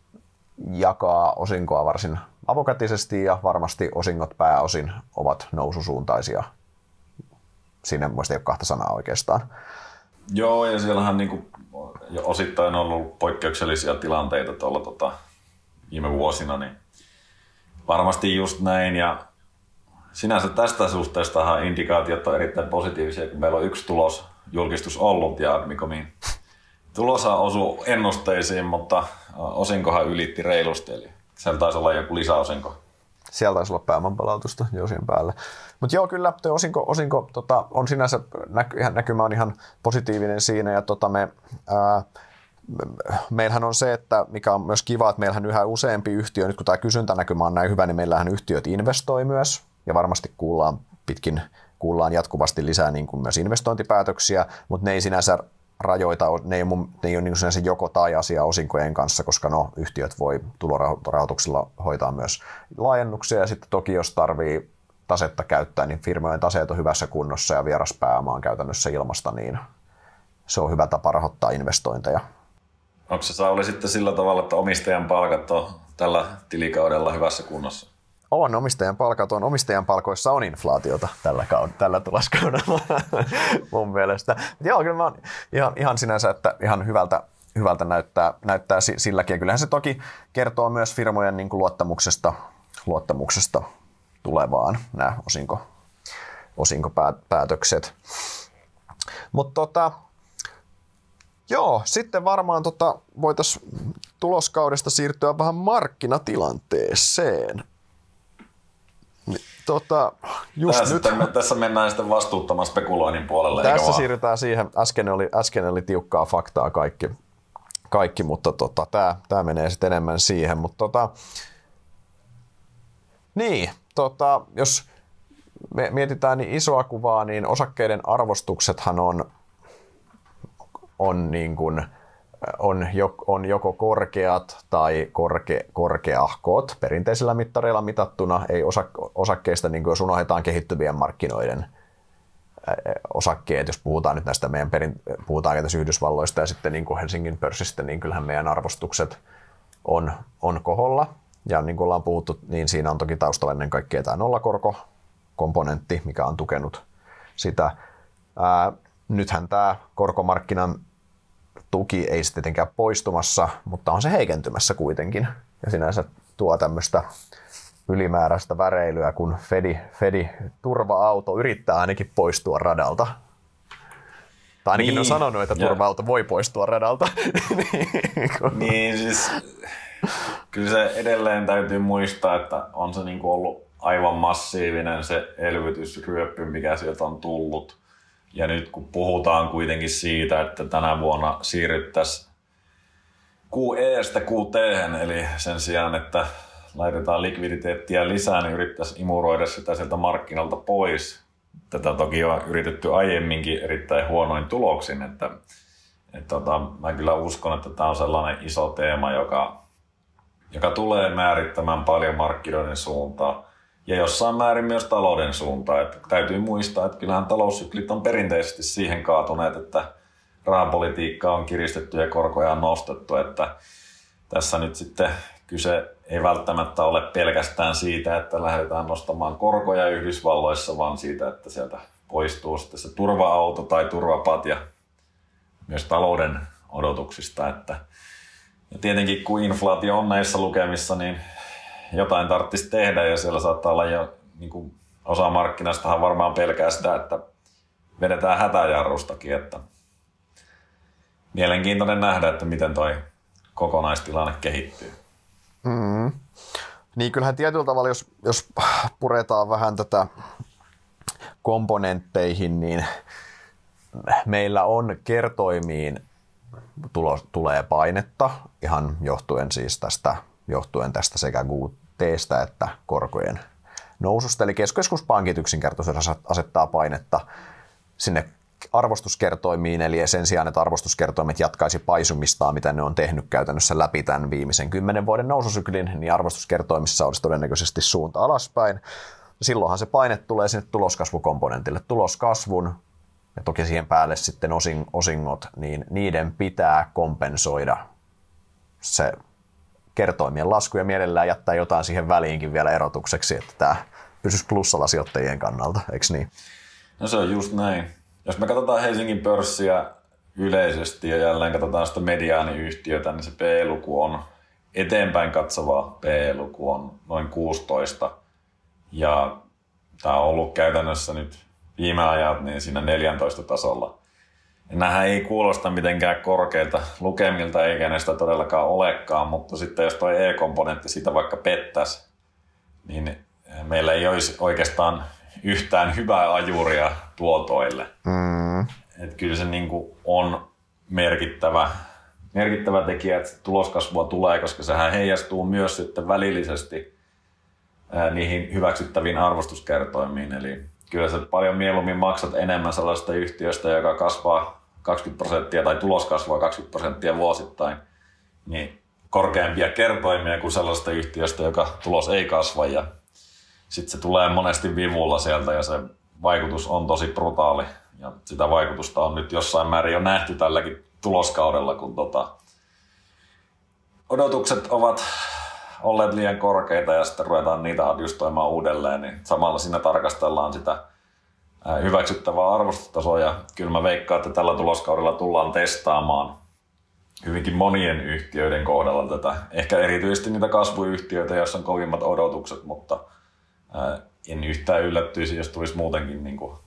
jakaa osinkoa varsin avokätisesti ja varmasti osingot pääosin ovat noususuuntaisia. Siinä mielestäni ei ole kahta sanaa oikeastaan. Joo, ja siellähän niin kuin, jo osittain on ollut poikkeuksellisia tilanteita tuolla tota, viime vuosina, niin varmasti just näin. Ja sinänsä tästä suhteestahan indikaatiot on erittäin positiivisia, kun meillä on yksi tulos julkistus ollut ja Admicomin tulosa osu ennusteisiin, mutta osinkohan ylitti reilusti, eli siellä taisi olla joku lisäosinko. Siellä taisi olla pääomanpalautusta josien päälle. Mutta joo, kyllä tuo osinko, osinko tota, on sinänsä, näky, näkymä on ihan positiivinen siinä, ja tota me, ää, meillähän on se, että mikä on myös kiva, että meillähän yhä useampi yhtiö, nyt kun tämä kysyntänäkymä on näin hyvä, niin meillähän yhtiöt investoi myös, ja varmasti kuullaan pitkin kuullaan jatkuvasti lisää niin kuin myös investointipäätöksiä, mutta ne ei sinänsä rajoita, ne ei, mun, ne ei ole niin se joko tai asia osinkojen kanssa, koska no, yhtiöt voi tulorahoituksella hoitaa myös laajennuksia ja sitten toki jos tarvii tasetta käyttää, niin firmojen taseet on hyvässä kunnossa ja vieraspääoma on käytännössä ilmasta, niin se on hyvä tapa rahoittaa investointeja. Onko se Sauli sitten sillä tavalla, että omistajan palkat on tällä tilikaudella hyvässä kunnossa? On omistajan palkat, on omistajan palkoissa on inflaatiota tällä, kaud- tällä tuloskaudella <laughs> mun mielestä. Mutta joo, kyllä mä oon ihan, ihan sinänsä, että ihan hyvältä, hyvältä näyttää, näyttää silläkin. Ja kyllähän se toki kertoo myös firmojen niin kuin luottamuksesta, luottamuksesta tulevaan nämä osinko, osinkopäätökset. Mutta tota, Joo, sitten varmaan tota, voitaisiin tuloskaudesta siirtyä vähän markkinatilanteeseen. Tota, just nyt. Sitten, tässä mennään sitten vastuuttoman spekuloinnin puolelle. Tässä siirrytään siihen. Äsken oli, äsken oli tiukkaa faktaa kaikki, kaikki mutta tota, tämä, tämä menee sitten enemmän siihen. Mutta tota, niin, tota, jos me mietitään niin isoa kuvaa, niin osakkeiden arvostuksethan on, on niin kuin – on, on joko korkeat tai korke, korkeahkot perinteisillä mittareilla mitattuna, ei osakkeista, niin kuin jos unohdetaan kehittyvien markkinoiden osakkeet, jos puhutaan nyt näistä meidän perin, puhutaan tässä Yhdysvalloista ja sitten niin kuin Helsingin pörssistä, niin kyllähän meidän arvostukset on, on koholla. Ja niin kuin ollaan puhuttu, niin siinä on toki taustalla ennen kaikkea tämä nollakorko-komponentti, mikä on tukenut sitä. Ää, nythän tämä korkomarkkinan tuki ei sitten tietenkään poistumassa, mutta on se heikentymässä kuitenkin. Ja sinänsä tuo tämmöistä ylimääräistä väreilyä, kun Fedi, Fedi turva-auto yrittää ainakin poistua radalta. Tai ainakin niin. on sanonut, että turva-auto voi poistua radalta. <laughs> niin, siis kyllä se edelleen täytyy muistaa, että on se niinku ollut aivan massiivinen se elvytysryöppy, mikä sieltä on tullut. Ja nyt kun puhutaan kuitenkin siitä, että tänä vuonna siirryttäisiin QEstä QT, eli sen sijaan, että laitetaan likviditeettiä lisää, niin yrittäisiin imuroida sitä sieltä markkinalta pois. Tätä toki on yritetty aiemminkin erittäin huonoin tuloksin, että, että tota, mä kyllä uskon, että tämä on sellainen iso teema, joka, joka tulee määrittämään paljon markkinoiden suuntaa ja jossain määrin myös talouden suuntaan. Että täytyy muistaa, että kyllähän taloussyklit on perinteisesti siihen kaatuneet, että rahapolitiikkaa on kiristetty ja korkoja on nostettu, että tässä nyt sitten kyse ei välttämättä ole pelkästään siitä, että lähdetään nostamaan korkoja Yhdysvalloissa, vaan siitä, että sieltä poistuu sitten se turva-auto tai turvapatja myös talouden odotuksista. Että, ja tietenkin kun inflaatio on näissä lukemissa, niin jotain tarvitsisi tehdä ja siellä saattaa olla jo niin kuin osa markkinastahan varmaan pelkää sitä, että vedetään hätäjarrustakin, että mielenkiintoinen nähdä, että miten toi kokonaistilanne kehittyy. Mm. Niin kyllähän tietyllä tavalla, jos, jos puretaan vähän tätä komponentteihin, niin meillä on kertoimiin tulo, tulee painetta, ihan johtuen siis tästä, johtuen tästä sekä teestä että korkojen noususta. Eli keskuspankit yksinkertaisesti asettaa painetta sinne arvostuskertoimiin, eli sen sijaan, että arvostuskertoimet jatkaisi paisumistaan, mitä ne on tehnyt käytännössä läpi tämän viimeisen kymmenen vuoden noususyklin, niin arvostuskertoimissa olisi todennäköisesti suunta alaspäin. Silloinhan se paine tulee sinne tuloskasvukomponentille. Tuloskasvun ja toki siihen päälle sitten osingot, niin niiden pitää kompensoida se kertoimien lasku ja mielellään jättää jotain siihen väliinkin vielä erotukseksi, että tämä pysyisi plussalla sijoittajien kannalta, eikö niin? No se on just näin. Jos me katsotaan Helsingin pörssiä yleisesti ja jälleen katsotaan sitä mediaaniyhtiötä, niin se P-luku on eteenpäin katsova P-luku on noin 16. Ja tämä on ollut käytännössä nyt viime ajat niin siinä 14 tasolla. Nämähän ei kuulosta mitenkään korkeilta lukemilta, eikä ne sitä todellakaan olekaan, mutta sitten jos tuo E-komponentti siitä vaikka pettäisi, niin meillä ei olisi oikeastaan yhtään hyvää ajuria tuotoille. Mm. Et kyllä se niin on merkittävä, merkittävä tekijä, että tuloskasvua tulee, koska sehän heijastuu myös sitten välillisesti niihin hyväksyttäviin arvostuskertoimiin. Eli kyllä sä paljon mieluummin maksat enemmän sellaista yhtiöstä, joka kasvaa 20 prosenttia tai tulos kasvaa 20 prosenttia vuosittain, niin korkeampia kertoimia kuin sellaista yhtiöstä, joka tulos ei kasva. Ja sitten se tulee monesti vivulla sieltä ja se vaikutus on tosi brutaali. Ja sitä vaikutusta on nyt jossain määrin jo nähty tälläkin tuloskaudella, kun tota, odotukset ovat olleet liian korkeita ja sitten ruvetaan niitä adjustoimaan uudelleen, niin samalla siinä tarkastellaan sitä hyväksyttävää arvostustasoa ja kyllä mä veikkaan, että tällä tuloskaudella tullaan testaamaan hyvinkin monien yhtiöiden kohdalla tätä. Ehkä erityisesti niitä kasvuyhtiöitä, joissa on kovimmat odotukset, mutta en yhtään yllättyisi, jos tulisi muutenkin niin kuin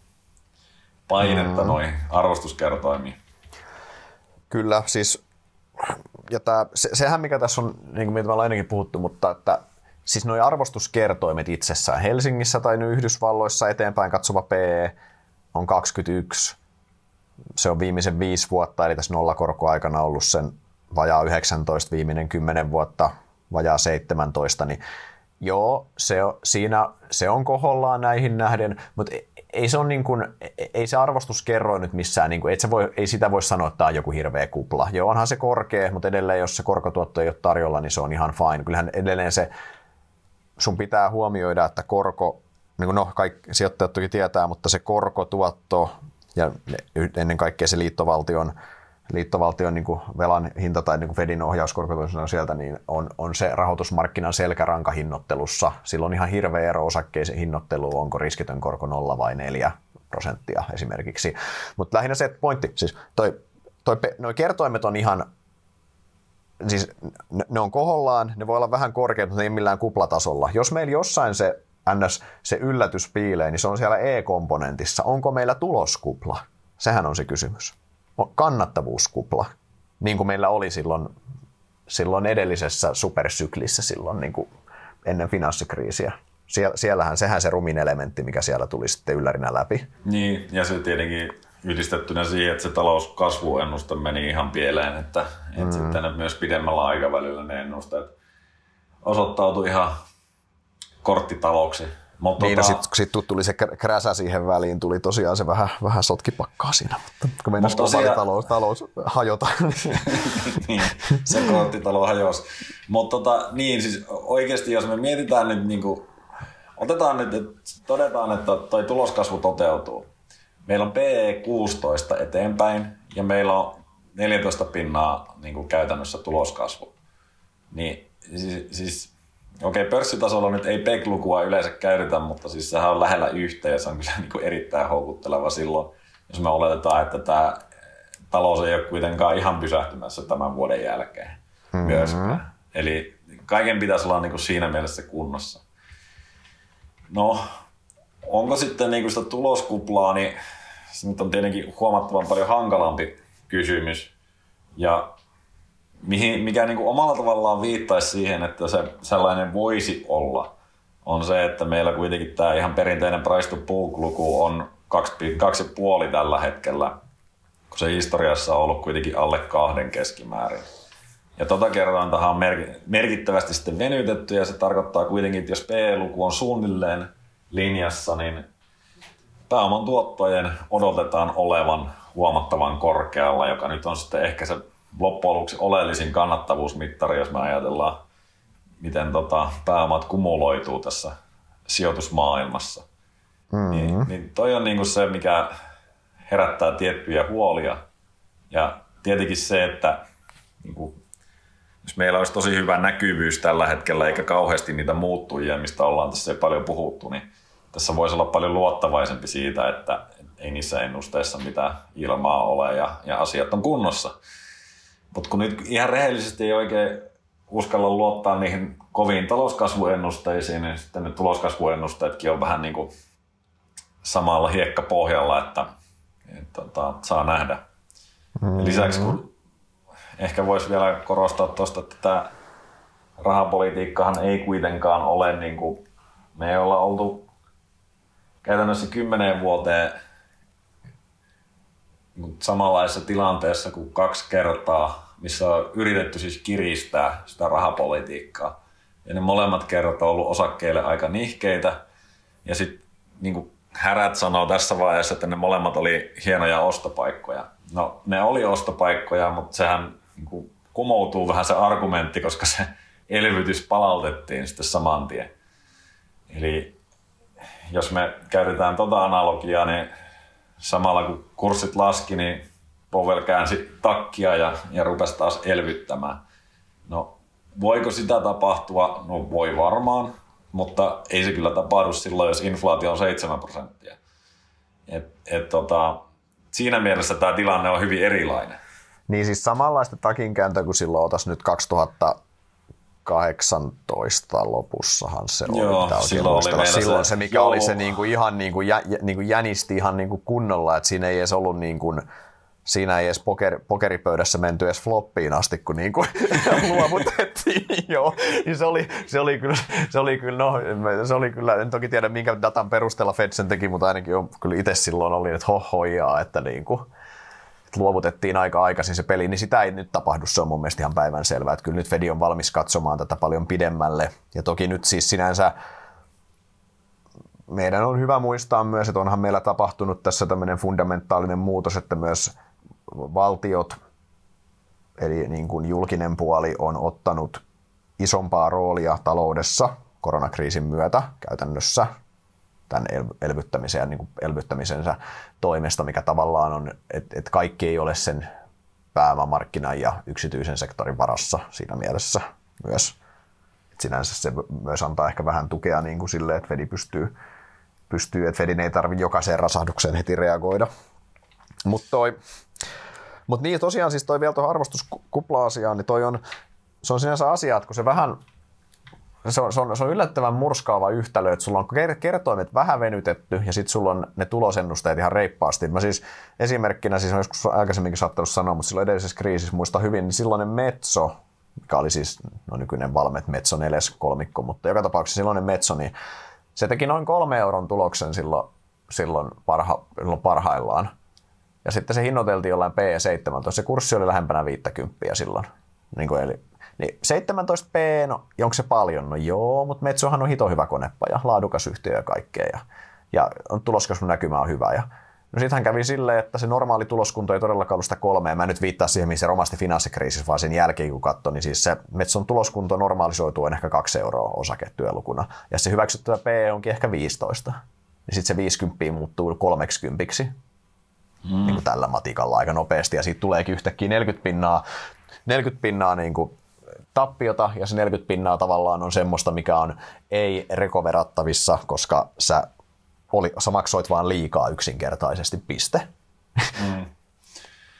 painetta mm. noin arvostuskertoimiin. Kyllä, siis ja tää, se, sehän mikä tässä on, niin kuin mitä me ollaan ennenkin puhuttu, mutta että siis nuo arvostuskertoimet itsessään Helsingissä tai Yhdysvalloissa eteenpäin katsova PE on 21. Se on viimeisen viisi vuotta, eli tässä nollakorkoaikana ollut sen vajaa 19, viimeinen 10 vuotta, vajaa 17, niin joo, se on, siinä, se on kohollaan näihin nähden, mutta ei se, on niin kuin, ei se arvostus kerro nyt missään, niin kuin, et se voi, ei sitä voi sanoa, että tämä on joku hirveä kupla. Joo, onhan se korkea, mutta edelleen jos se korkotuotto ei ole tarjolla, niin se on ihan fine. Kyllähän edelleen se, sun pitää huomioida, että korko, niin kuin no kaikki sijoittajat toki tietää, mutta se korkotuotto ja ennen kaikkea se liittovaltion liittovaltion niin kuin velan hinta tai niin kuin Fedin ohjauskorkotus on sieltä, niin on, on se rahoitusmarkkinan selkäranka hinnoittelussa. Silloin ihan hirveä ero osakkeisen hinnoitteluun, onko riskitön korko nolla vai neljä prosenttia esimerkiksi. Mutta lähinnä se pointti, siis toi, toi, noi kertoimet on ihan, siis ne, on kohollaan, ne voi olla vähän korkeat, mutta ei millään kuplatasolla. Jos meillä jossain se ns. se yllätys piilee, niin se on siellä E-komponentissa. Onko meillä tuloskupla? Sehän on se kysymys kannattavuuskupla, niin kuin meillä oli silloin, silloin edellisessä supersyklissä silloin niin kuin ennen finanssikriisiä. Siellähän sehän se rumin elementti, mikä siellä tuli sitten yllärinä läpi. Niin, ja se tietenkin yhdistettynä siihen, että se talouskasvuennuste meni ihan pieleen, että, että mm. sitten myös pidemmällä aikavälillä ne ennusteet osoittautui ihan korttitaloksi. Mutta niin, no tota... no sitten sit tuli se kräsä siihen väliin, tuli tosiaan se vähän, vähän sotkipakkaa siinä, mutta kun mennään tosiaan... talous, talous hajota. niin, se <laughs> korttitalo hajosi. Mutta tota, niin, siis oikeasti jos me mietitään nyt, niin kuin, otetaan nyt, että todetaan, että toi tuloskasvu toteutuu. Meillä on PE 16 eteenpäin ja meillä on 14 pinnaa niin kuin käytännössä tuloskasvu. Niin siis, siis Okei, pörssitasolla nyt ei PEG-lukua yleensä käytetä, mutta siis sehän on lähellä yhtä ja se on kyllä niin kuin erittäin houkutteleva silloin, jos me oletetaan, että tämä talous ei ole kuitenkaan ihan pysähtymässä tämän vuoden jälkeen mm-hmm. myöskään. Eli kaiken pitäisi olla niin kuin siinä mielessä kunnossa. No, onko sitten niin kuin sitä tuloskuplaa, niin se nyt on tietenkin huomattavan paljon hankalampi kysymys. Ja mihin, mikä niin kuin omalla tavallaan viittaisi siihen, että se sellainen voisi olla, on se, että meillä kuitenkin tämä ihan perinteinen price to book-luku on 2,5 tällä hetkellä, kun se historiassa on ollut kuitenkin alle kahden keskimäärin. Ja tota kerrointahan on merkittävästi sitten venytetty ja se tarkoittaa kuitenkin, että jos P-luku on suunnilleen linjassa, niin pääoman tuottojen odotetaan olevan huomattavan korkealla, joka nyt on sitten ehkä se loppujen lopuksi oleellisin kannattavuusmittari, jos me ajatellaan, miten tota, pääomat kumuloituu tässä sijoitusmaailmassa. Mm-hmm. Niin, niin toi on niinku se, mikä herättää tiettyjä huolia. Ja tietenkin se, että niinku, jos meillä olisi tosi hyvä näkyvyys tällä hetkellä eikä kauheasti niitä muuttujia, mistä ollaan tässä paljon puhuttu, niin tässä voisi olla paljon luottavaisempi siitä, että ei niissä ennusteissa mitään ilmaa ole ja, ja asiat on kunnossa. Mutta kun nyt ihan rehellisesti ei oikein uskalla luottaa niihin koviin talouskasvuennusteisiin, niin sitten ne tuloskasvuennusteetkin on vähän niin kuin samalla hiekkapohjalla, että, että, että saa nähdä. Mm-hmm. Lisäksi kun ehkä voisi vielä korostaa tuosta, että tämä rahapolitiikkahan ei kuitenkaan ole, niin kuin, me ei olla oltu käytännössä kymmeneen vuoteen samanlaisessa tilanteessa kuin kaksi kertaa, missä on yritetty siis kiristää sitä rahapolitiikkaa. Ja ne molemmat kerrat on ollut osakkeille aika nihkeitä. Ja sitten niin härät sanoo tässä vaiheessa, että ne molemmat oli hienoja ostopaikkoja. No ne oli ostopaikkoja, mutta sehän niin kuin, kumoutuu vähän se argumentti, koska se elvytys palautettiin sitten saman tien. Eli jos me käytetään tota analogiaa, niin samalla kun kurssit laski, niin Powell käänsi takkia ja, ja rupesi taas elvyttämään. No, voiko sitä tapahtua? No voi varmaan, mutta ei se kyllä tapahdu silloin, jos inflaatio on 7 prosenttia. Et, et tota, siinä mielessä tämä tilanne on hyvin erilainen. Niin siis samanlaista takinkääntöä kuin silloin otas nyt 2018 lopussahan se oli. Joo, silloin, oli silloin se, mikä joo. oli se niinku ihan niinku jä, niinku jänisti ihan niinku kunnolla, että siinä ei edes ollut niinku, siinä ei edes poker, pokeripöydässä menty edes floppiin asti, kun niin kuin <laughs> luovutettiin. <laughs> Joo, niin se oli, se oli kyllä, se oli kyllä, no, se oli kyllä, en toki tiedä minkä datan perusteella Fed sen teki, mutta ainakin jo, kyllä itse silloin oli, että hohojaa, että niin kuin, että luovutettiin aika aikaisin se peli, niin sitä ei nyt tapahdu, se on mun mielestä ihan päivän selvää, että kyllä nyt Fedi on valmis katsomaan tätä paljon pidemmälle, ja toki nyt siis sinänsä meidän on hyvä muistaa myös, että onhan meillä tapahtunut tässä tämmöinen fundamentaalinen muutos, että myös valtiot, eli niin kuin julkinen puoli on ottanut isompaa roolia taloudessa koronakriisin myötä käytännössä tämän elvyttämisen ja niin kuin elvyttämisensä toimesta, mikä tavallaan on, että, että kaikki ei ole sen pääomamarkkinan ja yksityisen sektorin varassa siinä mielessä myös. Että sinänsä se myös antaa ehkä vähän tukea niin kuin sille, että Fedi pystyy, pystyy että Fedin ei tarvitse jokaiseen rasahdukseen heti reagoida. Mutta mutta niin, tosiaan siis toi vielä tuohon arvostuskupla-asiaan, niin toi on, se on sinänsä asia, että kun se vähän, se on, se on, se on yllättävän murskaava yhtälö, että sulla on kertoimet vähän venytetty ja sitten sulla on ne tulosennusteet ihan reippaasti. Mä siis esimerkkinä, siis on joskus aikaisemminkin saattanut sanoa, mutta silloin edellisessä kriisissä muista hyvin, niin silloinen Metso, mikä oli siis no nykyinen Valmet Metso neles kolmikko, mutta joka tapauksessa silloinen Metso, niin se teki noin kolme euron tuloksen silloin, silloin, parha, silloin parhaillaan. Ja sitten se hinnoiteltiin jollain P17. Se kurssi oli lähempänä 50 silloin. Niin kuin eli, niin 17P, no onko se paljon? No joo, mutta Metsohan on hito hyvä konepaja, laadukas yhtiö ja kaikkea. Ja, ja tuloskasvun näkymä on hyvä. Ja, no sitten hän kävi silleen, että se normaali tuloskunto ei todellakaan ollut sitä kolmea. Mä en nyt viittaa siihen, missä se romasti finanssikriisissä, vaan sen jälkeen kun katsoi, niin siis se Metson tuloskunto normalisoituu ehkä kaksi euroa osaketyölukuna. Ja se hyväksyttävä P onkin ehkä 15. Niin sitten se 50 muuttuu 30 mm. niin kuin tällä matikalla aika nopeasti. Ja siitä tuleekin yhtäkkiä 40 pinnaa, 40 pinnaa niin kuin tappiota, ja se 40 pinnaa tavallaan on semmoista, mikä on ei rekoverattavissa, koska sä, oli, sä maksoit vaan liikaa yksinkertaisesti, piste. Mm.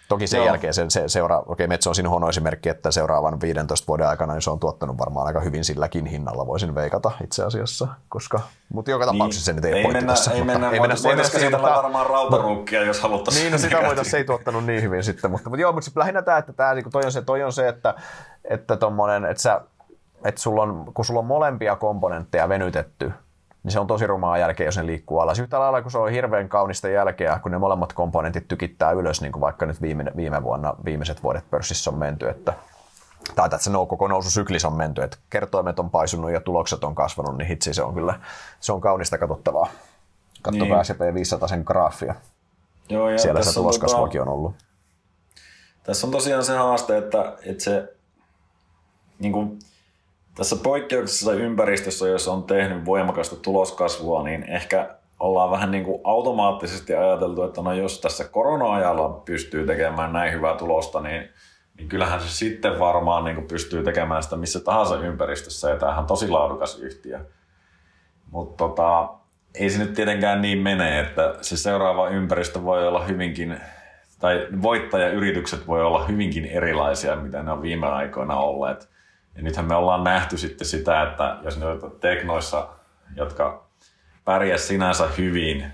Toki sen Joo. jälkeen se, se seuraa, okei Metso on siinä huono esimerkki, että seuraavan 15 vuoden aikana niin se on tuottanut varmaan aika hyvin silläkin hinnalla, voisin veikata itse asiassa, koska, mutta joka niin. tapauksessa niin, se nyt ei, ei mennä, tässä. Ei mennä, ei mennä, mennä siitä, varmaan rautaruukkia, jos haluttaisiin. Niin, no sitä voitaisiin, se ei tuottanut niin hyvin sitten, mutta, mutta joo, mutta lähinnä tämä, että tämä, niin toi, on se, toi on se, että, että, tommonen, että, sä, että sulla on, kun sulla on molempia komponentteja venytetty, niin se on tosi rumaa jälkeä, jos ne liikkuu alas. Yhtä lailla, kun se on hirveän kaunista jälkeä, kun ne molemmat komponentit tykittää ylös, niin kuin vaikka nyt viime, viime vuonna, viimeiset vuodet pörssissä on menty, että tai että se nou, koko noususyklis on menty, että kertoimet on paisunut ja tulokset on kasvanut, niin hitsi se on kyllä, se on kaunista katsottavaa. Katsokaa niin. S&P 500 sen graafia. Joo, ja Siellä se tuloskasvuakin on, tota, on ollut. Tässä on tosiaan se haaste, että, että se niin kuin, tässä poikkeuksellisessa ympäristössä, jossa on tehnyt voimakasta tuloskasvua, niin ehkä ollaan vähän niin kuin automaattisesti ajateltu, että no jos tässä korona-ajalla pystyy tekemään näin hyvää tulosta, niin, niin kyllähän se sitten varmaan niin kuin pystyy tekemään sitä missä tahansa ympäristössä, ja tämähän on tosi laadukas yhtiö. Mutta tota, ei se nyt tietenkään niin mene, että se seuraava ympäristö voi olla hyvinkin, tai voittajayritykset voi olla hyvinkin erilaisia, mitä ne on viime aikoina olleet. Ja nythän me ollaan nähty sitten sitä, että jos ne teknoissa, jotka pärjäs sinänsä hyvin,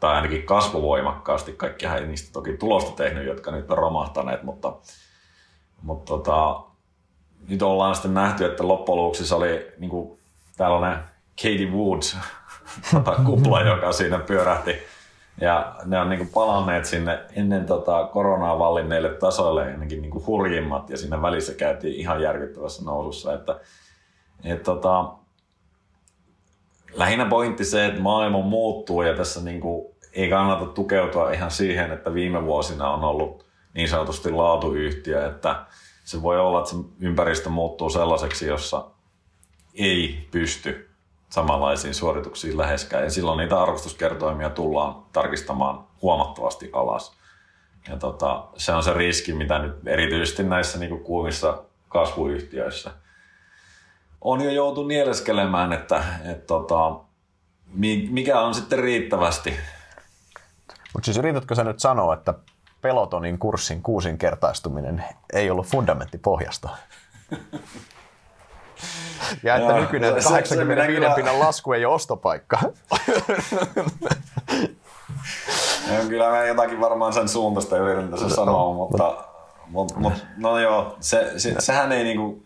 tai ainakin kasvuvoimakkaasti, kaikkihan ei niistä toki tulosta tehnyt, jotka nyt on romahtaneet, mutta, mutta tota, nyt ollaan sitten nähty, että loppujen lopuksi oli niin kuin tällainen Katie Woods <laughs> tota, kupla, joka siinä pyörähti. Ja ne on niin palanneet sinne ennen tota koronaa vallinneille tasoille ennenkin niin hurjimmat ja siinä välissä käytiin ihan järkyttävässä nousussa. Että, et tota, lähinnä pointti se, että maailma muuttuu ja tässä niin kuin ei kannata tukeutua ihan siihen, että viime vuosina on ollut niin sanotusti laatuyhtiö, että se voi olla, että se ympäristö muuttuu sellaiseksi, jossa ei pysty samanlaisiin suorituksiin läheskään. Ja silloin niitä arvostuskertoimia tullaan tarkistamaan huomattavasti alas. Ja tota, se on se riski, mitä nyt erityisesti näissä niin kuumissa kasvuyhtiöissä on jo joutu nieleskelemään, että et tota, mikä on sitten riittävästi. Mutta siis yritätkö sä nyt sanoa, että pelotonin kurssin kuusinkertaistuminen ei ollut fundamenttipohjasta? <laughs> Ja että Joo, nykyinen 85 kyllä... pinnan lasku ei ole ostopaikka. <laughs> ja kyllä mä jotakin varmaan sen suuntaista yritän tässä sanoa, mutta, mutta, mutta no joo, se, se, sehän ei niinku,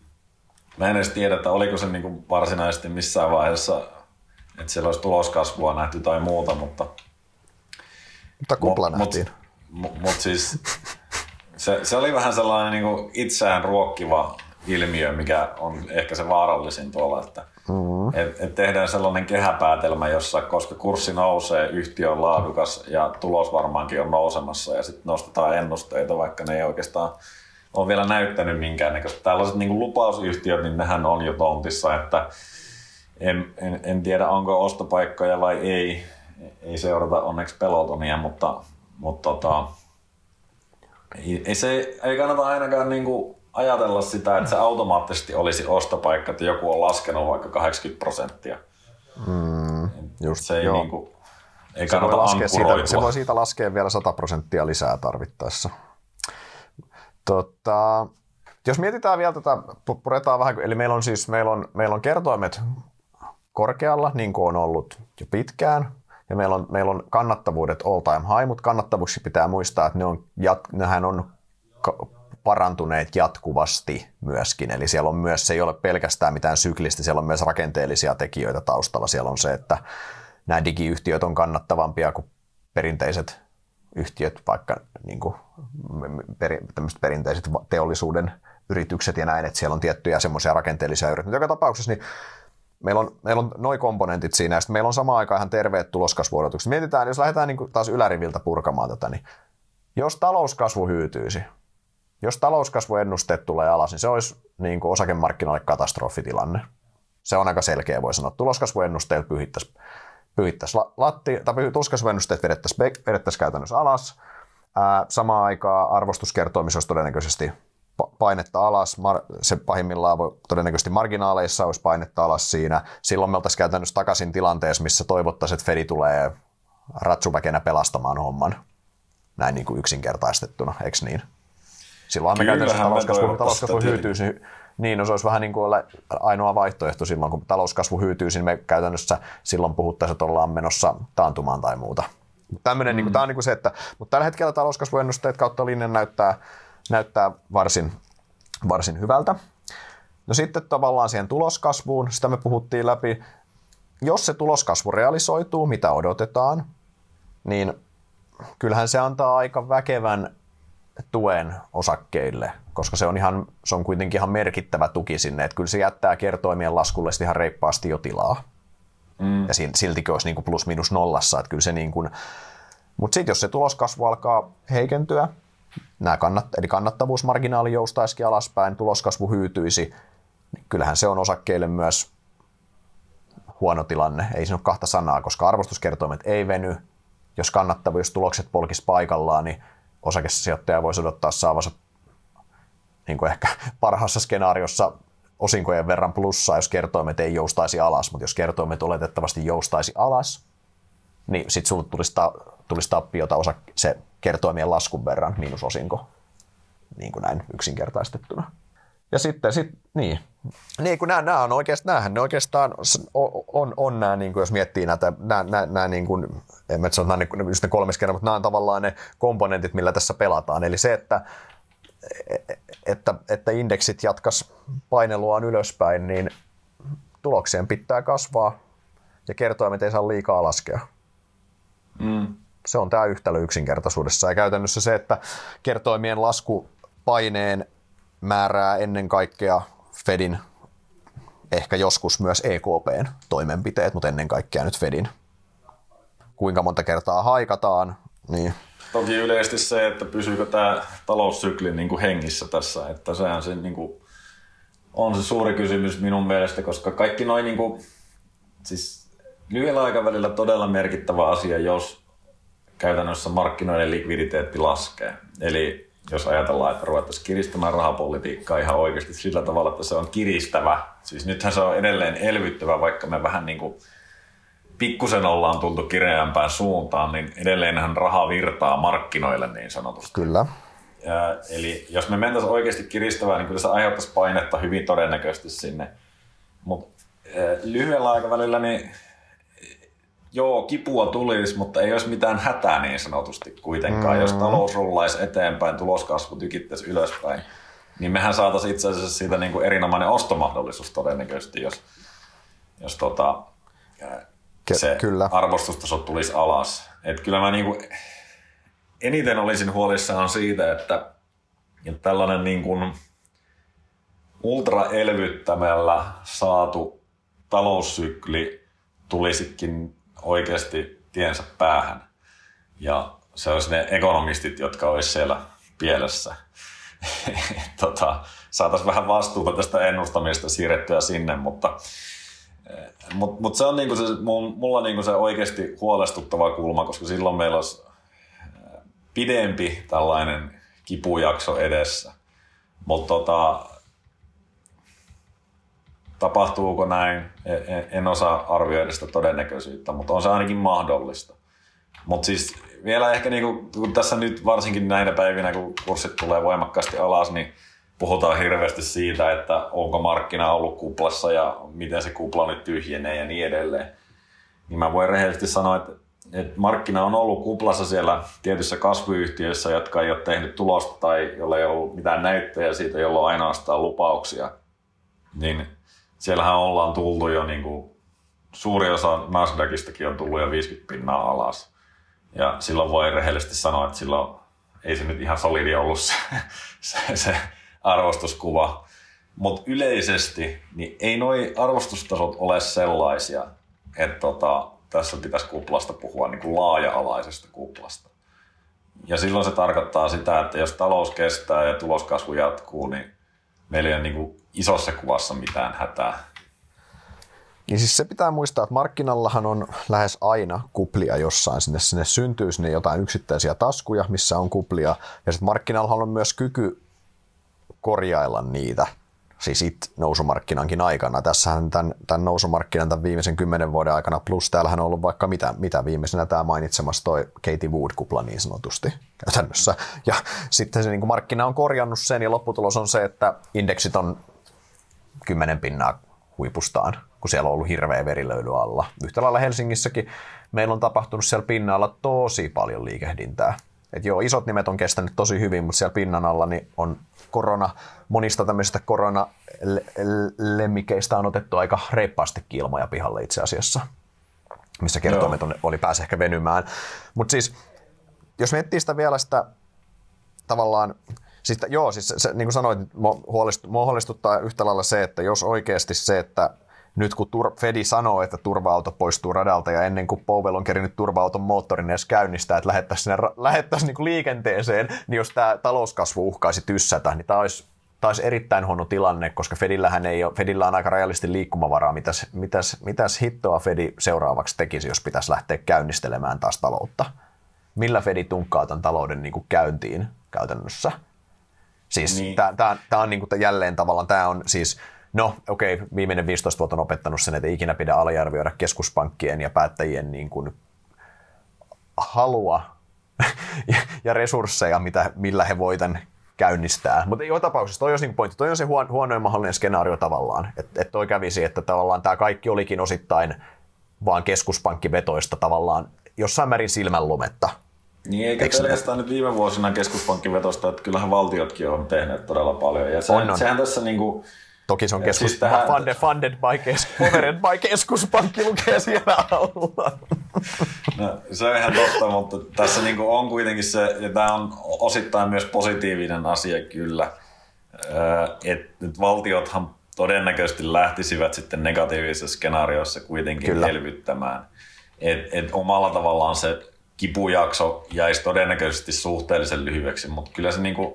mä en edes tiedä, että oliko se niinku varsinaisesti missään vaiheessa, että siellä olisi tuloskasvua nähty tai muuta, mutta... Mutta kupla mut, nähtiin. Mutta mut siis se, se oli vähän sellainen niinku itseään ruokkiva ilmiö, mikä on ehkä se vaarallisin tuolla, että mm-hmm. et, et tehdään sellainen kehäpäätelmä, jossa koska kurssi nousee, yhtiö on laadukas ja tulos varmaankin on nousemassa ja sitten nostetaan ennusteita, vaikka ne ei oikeastaan ole vielä näyttänyt minkäännäköistä. Tällaiset niin lupausyhtiöt, niin nehän on jo tontissa, että en, en, en tiedä onko ostopaikkoja vai ei. Ei seurata onneksi pelotonia, mutta, mutta tota, ei, ei, se ei kannata ainakaan niin kuin ajatella sitä, että se automaattisesti olisi ostopaikka, että joku on laskenut vaikka 80 prosenttia. Mm, just, se ei, joo. niin kuin, ei se voi, laskea siitä, se voi siitä laskea vielä 100 prosenttia lisää tarvittaessa. Tota, jos mietitään vielä tätä, puretaan vähän, eli meillä on siis meillä on, meillä on kertoimet korkealla, niin kuin on ollut jo pitkään, ja meillä on, meillä on kannattavuudet all time high, mutta kannattavuuksi pitää muistaa, että ne on, nehän on parantuneet jatkuvasti myöskin. Eli siellä on myös, se ei ole pelkästään mitään syklistä, siellä on myös rakenteellisia tekijöitä taustalla. Siellä on se, että nämä digiyhtiöt on kannattavampia kuin perinteiset yhtiöt, vaikka niin kuin, per, perinteiset teollisuuden yritykset ja näin, että siellä on tiettyjä semmoisia rakenteellisia yrityksiä. Joka tapauksessa niin meillä on, meillä on noin komponentit siinä, ja sitten meillä on samaan aikaan ihan terveet tuloskasvuodotukset. Mietitään, jos lähdetään niin taas yläriviltä purkamaan tätä, niin jos talouskasvu hyytyisi, jos talouskasvuennusteet tulee alas, niin se olisi niin kuin osakemarkkinoille katastrofitilanne. Se on aika selkeä, voi sanoa. Tuloskasvuennusteet pyhittäisiin pyhittäisi latti, tai tuloskasvuennusteet vedettäisiin, vedettäisiin käytännössä alas. Samaan aikaan arvostuskertoimissa olisi todennäköisesti painetta alas, se pahimmillaan voi, todennäköisesti marginaaleissa olisi painetta alas siinä. Silloin me oltaisiin käytännössä takaisin tilanteessa, missä toivottaisiin, että Fedi tulee ratsuväkenä pelastamaan homman. Näin niin kuin yksinkertaistettuna, eikö niin? Silloin me käytännössä talouskasvu, talouskasvu hyytyisi, niin, niin no se olisi vähän niin kuin ainoa vaihtoehto silloin, kun talouskasvu hyytyisi, niin me käytännössä silloin puhuttaisiin, että ollaan menossa taantumaan tai muuta. Tämmöinen, niin kuin, mm. tämä on niin kuin se, että, mutta tällä hetkellä talouskasvuennusteet kautta linjan näyttää, näyttää varsin, varsin hyvältä. No sitten tavallaan siihen tuloskasvuun, sitä me puhuttiin läpi. Jos se tuloskasvu realisoituu, mitä odotetaan, niin kyllähän se antaa aika väkevän tuen osakkeille, koska se on, ihan, se on kuitenkin ihan merkittävä tuki sinne, että kyllä se jättää kertoimien laskulle ihan reippaasti jo tilaa. Mm. Ja siltikin olisi niin kuin plus minus nollassa, että kyllä se niin kuin, mutta sitten jos se tuloskasvu alkaa heikentyä, nämä kannat, eli kannattavuusmarginaali joustaisikin alaspäin, tuloskasvu hyytyisi, niin kyllähän se on osakkeille myös huono tilanne. Ei siinä ole kahta sanaa, koska arvostuskertoimet ei veny. Jos kannattavuustulokset polkis paikallaan, niin osakesijoittaja voisi odottaa saavansa niin kuin ehkä parhaassa skenaariossa osinkojen verran plussaa, jos kertoimet ei joustaisi alas, mutta jos kertoimet oletettavasti joustaisi alas, niin sitten sulle tulisi, ta, tulisi tappiota osa se kertoimien laskun verran, miinus osinko, niin kuin näin yksinkertaistettuna. Ja sitten, sit, niin, niin kun nämä, nämä on oikeastaan, näähän ne oikeastaan on, on, on nämä, niin kuin jos miettii näitä, nämä, nämä, nämä niin kuin, en mä sano nämä, just ne kolmes kerran, mutta nämä on tavallaan ne komponentit, millä tässä pelataan. Eli se, että, että, että indeksit jatkas paineluaan ylöspäin, niin tuloksien pitää kasvaa ja kertoimet ei saa liikaa laskea. Mm. Se on tämä yhtälö yksinkertaisuudessa. Ja käytännössä se, että kertoimien laskupaineen määrää ennen kaikkea Fedin, ehkä joskus myös EKPn toimenpiteet, mutta ennen kaikkea nyt Fedin. Kuinka monta kertaa haikataan, niin Toki yleisesti se, että pysyykö tämä taloussykli niin kuin hengissä tässä, että sehän se niin kuin on se suuri kysymys minun mielestä, koska kaikki noin niin siis lyhyellä aikavälillä todella merkittävä asia, jos käytännössä markkinoiden likviditeetti laskee. Eli jos ajatellaan, että ruvettaisiin kiristämään rahapolitiikkaa ihan oikeasti sillä tavalla, että se on kiristävä. Siis nythän se on edelleen elvyttävä, vaikka me vähän niin kuin pikkusen ollaan tultu kireämpään suuntaan, niin edelleenhän raha virtaa markkinoille niin sanotusti. Kyllä. Ja, eli jos me mentäisiin oikeasti kiristävään, niin kyllä se aiheuttaisi painetta hyvin todennäköisesti sinne. Mutta lyhyellä aikavälillä niin joo, kipua tulisi, mutta ei olisi mitään hätää niin sanotusti kuitenkaan. Mm. Jos talous rullaisi eteenpäin, tuloskasvu tykittäisi ylöspäin, niin mehän saataisiin itse asiassa siitä niin kuin erinomainen ostomahdollisuus todennäköisesti, jos, jos tota, se kyllä. arvostustaso tulisi alas. Et kyllä mä niin kuin eniten olisin huolissaan siitä, että, että tällainen niin kuin ultraelvyttämällä saatu taloussykli tulisikin oikeasti tiensä päähän. Ja se olisi ne ekonomistit, jotka olisi siellä pielessä. <laughs> tota, saataisiin vähän vastuuta tästä ennustamista siirrettyä sinne, mutta mutta mut se on niinku se, mulla niinku se oikeasti huolestuttava kulma, koska silloin meillä olisi pidempi tällainen kipujakso edessä. Mutta tota, tapahtuuko näin, en, en osaa arvioida sitä todennäköisyyttä, mutta on se ainakin mahdollista. Mutta siis vielä ehkä niinku, kun tässä nyt varsinkin näinä päivinä, kun kurssit tulee voimakkaasti alas, niin puhutaan hirveästi siitä, että onko markkina ollut kuplassa ja miten se kupla nyt tyhjenee ja niin edelleen. Niin mä voin rehellisesti sanoa, että, että markkina on ollut kuplassa siellä tietyissä kasvuyhtiöissä, jotka ei ole tehnyt tulosta tai jolla ei ollut mitään näyttöjä siitä, jolla on ainoastaan lupauksia. Niin siellähän ollaan tultu jo niin kuin, suuri osa Nasdaqistakin on tullut jo 50 pinnaa alas. Ja silloin voi rehellisesti sanoa, että silloin ei se nyt ihan solidi ollut se, <laughs> se, se arvostuskuva. Mutta yleisesti niin ei noi arvostustasot ole sellaisia, että tota, tässä pitäisi kuplasta puhua niin kuin laaja-alaisesta kuplasta. Ja silloin se tarkoittaa sitä, että jos talous kestää ja tuloskasvu jatkuu, niin meillä ei ole niin kuin isossa kuvassa mitään hätää. Niin siis se pitää muistaa, että markkinallahan on lähes aina kuplia jossain. Sinne, sinne syntyy sinne jotain yksittäisiä taskuja, missä on kuplia. Ja sitten markkinallahan on myös kyky korjailla niitä siis it nousumarkkinankin aikana. Tässähän tämän, tämän nousumarkkinan tämän viimeisen kymmenen vuoden aikana, plus täällähän on ollut vaikka mitä, mitä viimeisenä tämä mainitsemassa toi Katie Wood-kupla niin sanotusti käytännössä. Ja sitten se niin kuin markkina on korjannut sen ja lopputulos on se, että indeksit on kymmenen pinnaa huipustaan, kun siellä on ollut hirveä verilöyly alla. Yhtä lailla Helsingissäkin meillä on tapahtunut siellä pinnalla tosi paljon liikehdintää. Et joo, isot nimet on kestänyt tosi hyvin, mutta siellä pinnan alla niin on korona, monista tämmöisistä koronalemmikeistä on otettu aika reippaasti ilmoja pihalle itse asiassa, missä kertoimet on, oli pääse ehkä venymään. Mutta siis, jos miettii sitä vielä sitä tavallaan, siis, joo, siis se, niin kuin sanoit, mua huolestuttaa yhtä lailla se, että jos oikeasti se, että nyt kun tur- Fedi sanoo, että turva-auto poistuu radalta ja ennen kuin Powell on kerinyt turva-auton moottorin edes käynnistää, että lähettäisiin, sinne, lähettäisiin niin liikenteeseen, niin jos tämä talouskasvu uhkaisi tyssätä, niin tämä olisi, tämä olisi erittäin huono tilanne, koska Fedillähän ei ole, Fedillä on aika rajallisesti liikkumavaraa. Mitäs, mitäs, mitäs hittoa Fedi seuraavaksi tekisi, jos pitäisi lähteä käynnistelemään taas taloutta? Millä Fedi tunkkaa tämän talouden niin kuin käyntiin käytännössä? Siis niin. tämä on niin kuin, jälleen tavallaan, tämä on siis No, okei, okay, viimeinen 15 vuotta on opettanut sen, että ei ikinä pidä aliarvioida keskuspankkien ja päättäjien niin kuin halua <laughs> ja resursseja, mitä, millä he voivat käynnistää. Mutta joka tapauksessa toi on niin pointti. Toi on se huon, huonoin mahdollinen skenaario tavallaan. Että et toi kävisi, että tavallaan tämä kaikki olikin osittain vaan keskuspankkivetoista tavallaan jossain määrin silmänlumetta. Niin, eikä pelkästään nyt viime vuosina keskuspankkivetosta, että kyllähän valtiotkin on tehneet todella paljon. Ja se, On, on. sehän tässä niin kuin, Toki se on keskus, siis tähän- funded, funded by, kes, <laughs> powered by keskuspankki lukee siellä alla. No, se on ihan totta, mutta tässä niin kuin on kuitenkin se, ja tämä on osittain myös positiivinen asia kyllä, että nyt valtiothan todennäköisesti lähtisivät sitten negatiivisessa skenaariossa kuitenkin kyllä. elvyttämään. Et, et omalla tavallaan se kipujakso jäisi todennäköisesti suhteellisen lyhyeksi, mutta kyllä se niin kuin,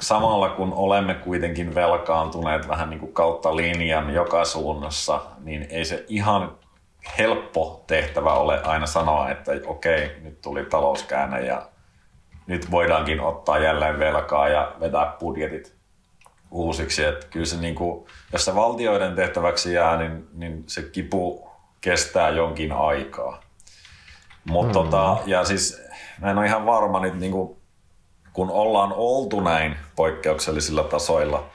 samalla kun olemme kuitenkin velkaantuneet vähän niin kuin kautta linjan joka suunnassa, niin ei se ihan helppo tehtävä ole aina sanoa, että okei, nyt tuli talouskäänne ja nyt voidaankin ottaa jälleen velkaa ja vetää budjetit uusiksi. Että kyllä se, niin kuin, jos se valtioiden tehtäväksi jää, niin, niin se kipu kestää jonkin aikaa. Mutta mm. tota, ja siis mä en ole ihan varma nyt, niin kuin, kun ollaan oltu näin poikkeuksellisilla tasoilla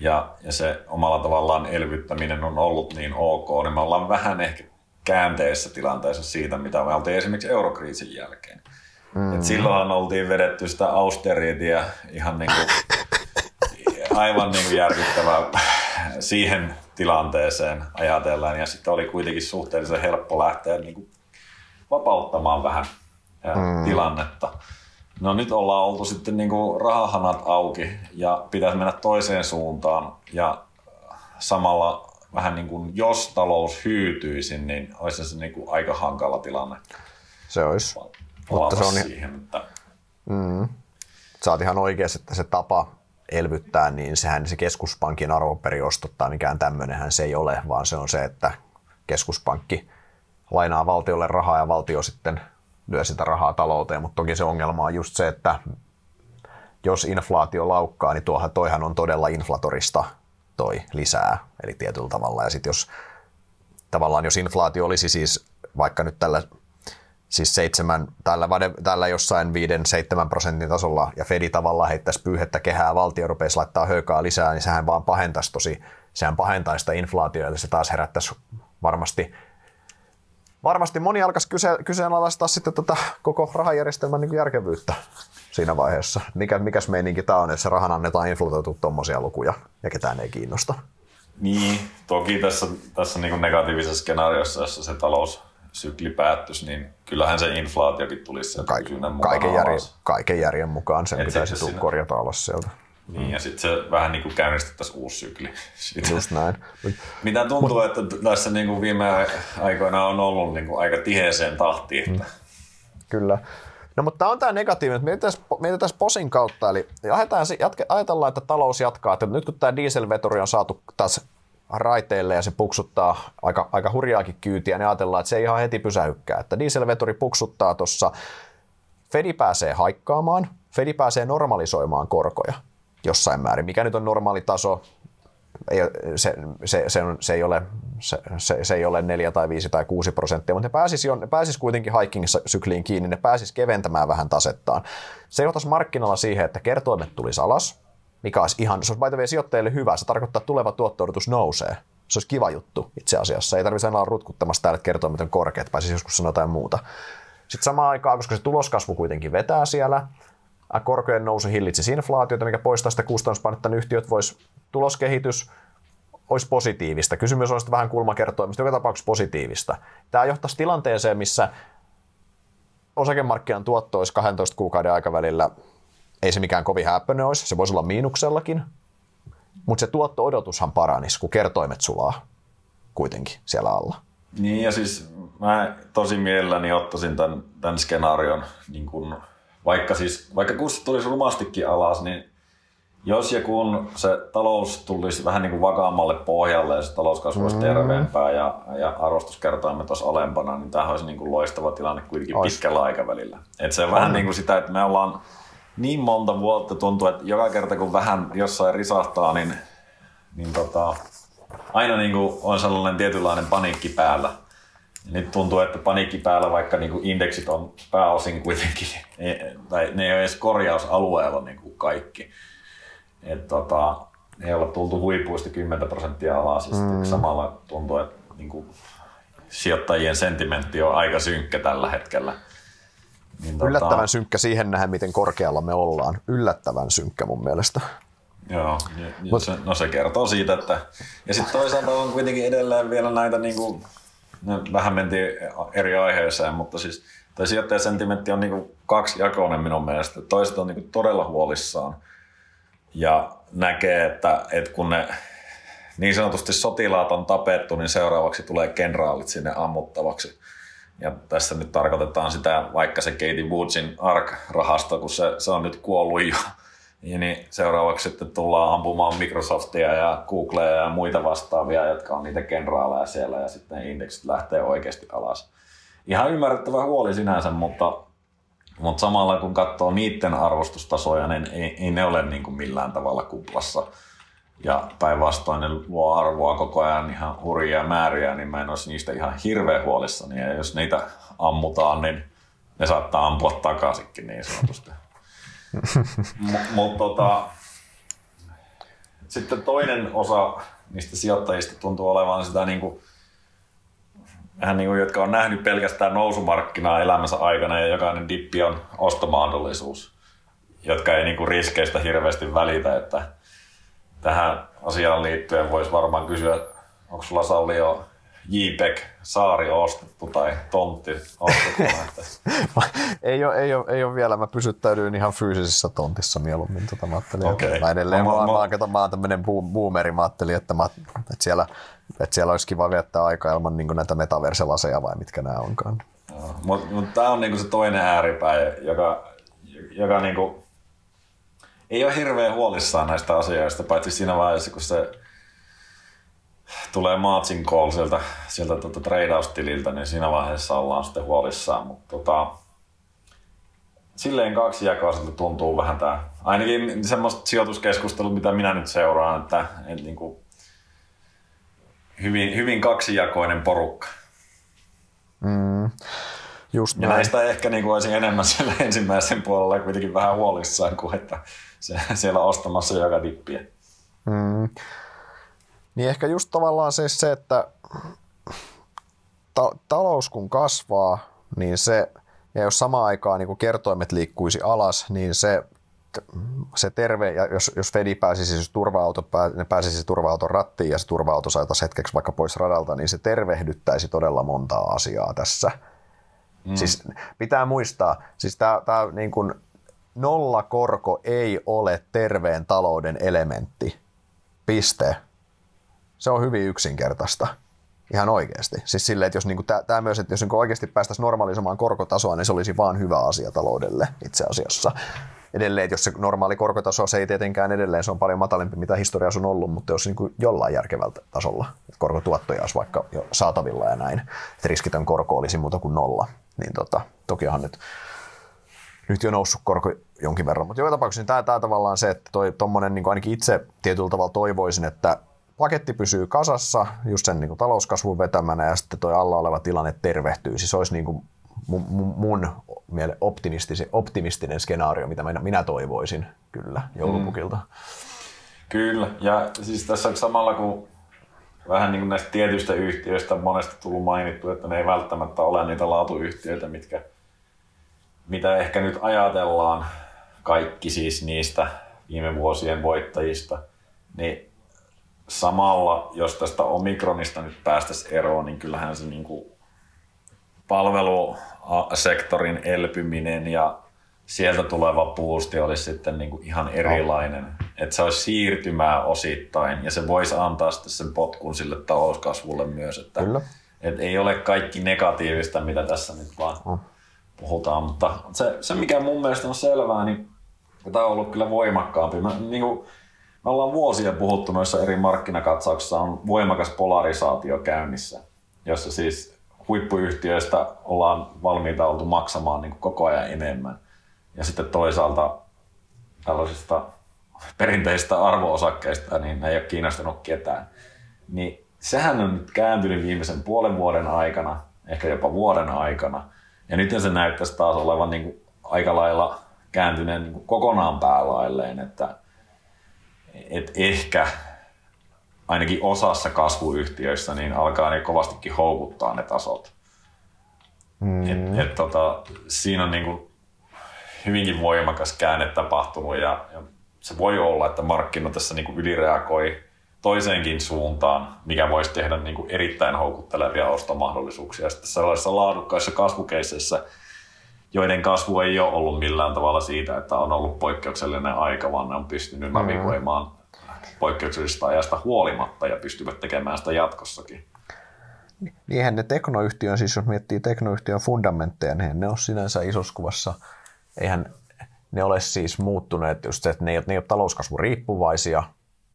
ja, ja se omalla tavallaan elvyttäminen on ollut niin ok, niin me ollaan vähän ehkä käänteessä tilanteessa siitä, mitä me oltiin esimerkiksi eurokriisin jälkeen. Mm. Et silloinhan oltiin vedetty sitä austeritia ihan niin kuin, aivan niin järkyttävää siihen tilanteeseen ajatellaan. Ja sitten oli kuitenkin suhteellisen helppo lähteä niin kuin vapauttamaan vähän mm. tilannetta. No nyt ollaan oltu sitten niin kuin rahahanat auki ja pitäisi mennä toiseen suuntaan ja samalla vähän niin kuin jos talous hyytyisi, niin olisi se niin kuin aika hankala tilanne Se olisi. palata se on- siihen. Että Sä oot ihan oikeassa, että se tapa elvyttää, niin sehän se keskuspankin arvoperiosto tai mikään tämmöinenhän se ei ole, vaan se on se, että keskuspankki lainaa valtiolle rahaa ja valtio sitten lyö sitä rahaa talouteen, mutta toki se ongelma on just se, että jos inflaatio laukkaa, niin tuohan, toihan on todella inflatorista toi lisää, eli tietyllä tavalla. Ja sitten jos tavallaan jos inflaatio olisi siis vaikka nyt tällä siis seitsemän, tällä, tällä jossain 5-7 prosentin tasolla ja Fedi tavallaan heittäisi pyyhettä kehää, valtio rupeaisi laittaa höykaa lisää, niin sehän vaan pahentaisi tosi, sehän pahentaisi sitä inflaatiota ja se taas herättäisi varmasti Varmasti moni alkaisi kyse, kyseenalaistaa sitten tätä koko rahajärjestelmän niin järkevyyttä siinä vaiheessa. Mikä, mikäs meininki tämä on, että se rahan annetaan inflatoitua tuommoisia lukuja ja ketään ei kiinnosta. Niin, toki tässä, tässä niin kuin negatiivisessa skenaariossa, jossa se taloussykli päättyisi, niin kyllähän se inflaatiokin tulisi sieltä Kaik, kaiken, järjen, kaiken järjen mukaan sen Et pitäisi tuu siinä- korjata alas sieltä. Niin, ja sitten se vähän niin kuin käynnistettäisiin uusi sykli. <laughs> Siitä. Just näin. Mitä tuntuu, että tässä niin kuin viime aikoina on ollut niin kuin aika tiheeseen tahtiin. Että Kyllä. No mutta tämä on tämä negatiivinen, että mietitään, mietitään posin kautta, eli jatke, ajatellaan, että talous jatkaa, että nyt kun tämä dieselveturi on saatu taas raiteille ja se puksuttaa aika, aika hurjaakin kyytiä, niin ajatellaan, että se ei ihan heti pysähykkää, että dieselveturi puksuttaa tuossa, Fedi pääsee haikkaamaan, Fedi pääsee normalisoimaan korkoja jossain määrin, mikä nyt on normaali taso, ei, se, se, se, on, se, ei ole, se, se, ei ole 4 tai 5 tai 6 prosenttia, mutta ne pääsis, ne pääsis kuitenkin hiking-sykliin kiinni, ne pääsis keventämään vähän tasettaan. Se johtaisi markkinoilla siihen, että kertoimet tulisi alas, mikä olisi ihan, se olisi sijoittajille hyvä, se tarkoittaa, että tuleva tuotto-odotus nousee. Se olisi kiva juttu itse asiassa. Ei tarvitse aina olla rutkuttamassa täällä, että kertoimet on korkeat, pääsisi joskus sanoa jotain muuta. Sitten samaan aikaan, koska se tuloskasvu kuitenkin vetää siellä, korkojen nousu hillitsisi inflaatiota, mikä poistaa sitä kustannuspainetta, niin yhtiöt vois tuloskehitys olisi positiivista. Kysymys on sitten vähän kulmakertoimista, joka tapauksessa positiivista. Tämä johtaisi tilanteeseen, missä osakemarkkinan tuotto olisi 12 kuukauden aikavälillä, ei se mikään kovin häppöinen olisi, se voisi olla miinuksellakin, mutta se tuotto-odotushan paranisi, kun kertoimet sulaa kuitenkin siellä alla. Niin ja siis mä tosi mielelläni ottaisin tämän, tämän skenaarion, niin kun, vaikka, siis, vaikka kurssit tulisi rumastikin alas, niin jos ja kun se talous tulisi vähän niin kuin vakaammalle pohjalle ja se talouskasvu olisi terveempää ja, ja arvostuskertoimet olisi alempana, niin tämä olisi niin kuin loistava tilanne kuitenkin Ois. pitkällä aikavälillä. Et se on vähän niin kuin sitä, että me ollaan niin monta vuotta tuntuu, että joka kerta kun vähän jossain risahtaa, niin, niin tota, aina niin kuin on sellainen tietynlainen paniikki päällä. Nyt tuntuu, että paniikki päällä, vaikka niin kuin indeksit on pääosin kuitenkin, <laughs> tai ne ei ole edes korjausalueella niin kuin kaikki. Et tota, ei olla tultu huipuista 10 prosenttia alas, ja mm. samalla tuntuu, että niin kuin, sijoittajien sentimentti on aika synkkä tällä hetkellä. Niin, tota- Yllättävän tota... synkkä siihen nähdä, miten korkealla me ollaan. Yllättävän synkkä mun mielestä. Joo, Mut... se, no se kertoo siitä, että... Ja sitten toisaalta on kuitenkin edelleen vielä näitä, niin kuin, no, vähän mentiin eri aiheeseen, mutta siis toi sijoittajasentimentti on niin kaksi jakoinen minun mielestä. Toiset on niin todella huolissaan ja näkee, että, että kun ne niin sanotusti sotilaat on tapettu, niin seuraavaksi tulee kenraalit sinne ammuttavaksi. Ja tässä nyt tarkoitetaan sitä, vaikka se Katie Woodsin ARK-rahasto, kun se, se on nyt kuollut jo, niin seuraavaksi sitten tullaan ampumaan Microsoftia ja Googlea ja muita vastaavia, jotka on niitä kenraaleja siellä ja sitten indeksit lähtee oikeasti alas. Ihan ymmärrettävä huoli sinänsä, mutta, mutta samalla kun katsoo niiden arvostustasoja, niin ei, ei ne ole niin kuin millään tavalla kuplassa. Ja päinvastoin ne luo arvoa koko ajan ihan hurjia määriä, niin mä en olisi niistä ihan hirveän huolissani. Ja jos niitä ammutaan, niin ne saattaa ampua takaisinkin niin sanotusti. Mutta tota, sitten toinen osa niistä sijoittajista tuntuu olevan sitä niin kuin, vähän niin kuin, jotka on nähnyt pelkästään nousumarkkinaa elämänsä aikana ja jokainen dippi on ostomahdollisuus, jotka ei niin kuin riskeistä hirveästi välitä, että tähän asiaan liittyen voisi varmaan kysyä, onko sulla Sauli jo JPEG saari ostettu tai tontti ostettu? <laughs> ei, ole, ei, ole, ei ole vielä, mä pysyttäydyin ihan fyysisessä tontissa mieluummin. Tota, mä, okay. mä edelleen, mä, mä, mä, mä, mä oon tämmöinen boomeri, mä ajattelin, että, mä, että, siellä, että siellä olisi kiva viettää aikaa ilman niin näitä metaverselaseja vai mitkä nämä onkaan. Mutta mut tämä on niinku se toinen ääripää, joka, joka niinku, ei ole hirveän huolissaan näistä asioista, paitsi siinä vaiheessa, kun se tulee margin call sieltä, sieltä tuota trade-out-tililtä, niin siinä vaiheessa ollaan sitten huolissaan. Mutta tota, silleen kaksi jakoa tuntuu vähän tämä, ainakin semmoista sijoituskeskustelua, mitä minä nyt seuraan, että, että niin kuin hyvin, hyvin kaksijakoinen porukka. Mm, just ja näin. näistä ehkä niin kuin olisin enemmän <laughs> siellä ensimmäisen puolella kuitenkin vähän huolissaan kuin että se, siellä ostamassa joka dippiä. Mm. Niin ehkä just tavallaan se, se että ta- talous kun kasvaa, niin se, ja jos samaan aikaan niin kertoimet liikkuisi alas, niin se, se terve, ja jos, jos Fedi pääsisi, siis turva-auto, ne pääsisi turva-auton rattiin ja se turva-auto saataisiin hetkeksi vaikka pois radalta, niin se tervehdyttäisi todella montaa asiaa tässä. Mm. Siis pitää muistaa, siis tämä, tämä niin kuin, nollakorko ei ole terveen talouden elementti. Piste. Se on hyvin yksinkertaista. Ihan oikeasti. Siis silleen, että jos niinku, tämä myös, että jos niinku oikeasti päästäisiin normalisoimaan korkotasoa, niin se olisi vaan hyvä asia taloudelle itse asiassa. Edelleen, että jos se normaali korkotaso, se ei tietenkään edelleen, se on paljon matalempi, mitä historiassa on ollut, mutta jos niinku jollain järkevältä tasolla, että korkotuottoja olisi vaikka jo saatavilla ja näin, että riskitön korko olisi muuta kuin nolla, niin tota, tokihan nyt nyt jo noussut korko jonkin verran. Mutta joka tapauksessa niin tämä, tämä tavallaan se, että toi, tommonen, niin ainakin itse tietyllä tavalla toivoisin, että paketti pysyy kasassa just sen niin kuin talouskasvun vetämänä ja sitten toi alla oleva tilanne tervehtyy. Siis olisi niin kuin mun, mun, mun optimistinen skenaario, mitä minä, minä toivoisin kyllä joulupukilta. Mm. Kyllä, ja siis tässä samalla kun vähän niin kuin näistä tietyistä yhtiöistä on monesti tullut mainittu, että ne ei välttämättä ole niitä laatuyhtiöitä, mitkä, mitä ehkä nyt ajatellaan, kaikki siis niistä viime vuosien voittajista, niin samalla, jos tästä omikronista nyt päästäisiin eroon, niin kyllähän se niin kuin palvelusektorin elpyminen ja sieltä tuleva puusti olisi sitten niin kuin ihan erilainen. No. Että se olisi siirtymää osittain ja se voisi antaa sitten sen potkun sille talouskasvulle myös. Että, Kyllä. Et ei ole kaikki negatiivista, mitä tässä nyt vaan no. puhutaan. Mutta se, se, mikä mun mielestä on selvää, niin tämä on ollut kyllä voimakkaampi. Mä, niin kuin, me ollaan vuosia puhuttu noissa eri markkinakatsauksissa, on voimakas polarisaatio käynnissä, jossa siis huippuyhtiöistä ollaan valmiita oltu maksamaan niin koko ajan enemmän. Ja sitten toisaalta tällaisista perinteisistä arvoosakkeista, niin ne ei ole kiinnostanut ketään. Niin sehän on nyt kääntynyt viimeisen puolen vuoden aikana, ehkä jopa vuoden aikana. Ja nyt se näyttäisi taas olevan niin kuin aika lailla kääntyneen niin kuin kokonaan päälailleen, että et ehkä ainakin osassa kasvuyhtiöissä niin alkaa ne kovastikin houkuttaa ne tasot. Mm. Et, et, tota, siinä on niin kuin hyvinkin voimakas käänne tapahtunut ja, ja se voi olla, että markkino tässä niin kuin ylireagoi toiseenkin suuntaan, mikä voisi tehdä niin kuin erittäin houkuttelevia ostomahdollisuuksia. Sitten sellaisissa laadukkaissa kasvukeisseissä, joiden kasvu ei ole ollut millään tavalla siitä, että on ollut poikkeuksellinen aika, vaan ne on pystynyt mm-hmm. navigoimaan poikkeuksellisesta ajasta huolimatta ja pystyvät tekemään sitä jatkossakin. Niinhän ne teknoyhtiön, siis jos miettii teknoyhtiön fundamentteja, niin ne on sinänsä isossa kuvassa, eihän ne ole siis muuttuneet just se, että ne ei, ne ei ole talouskasvuriippuvaisia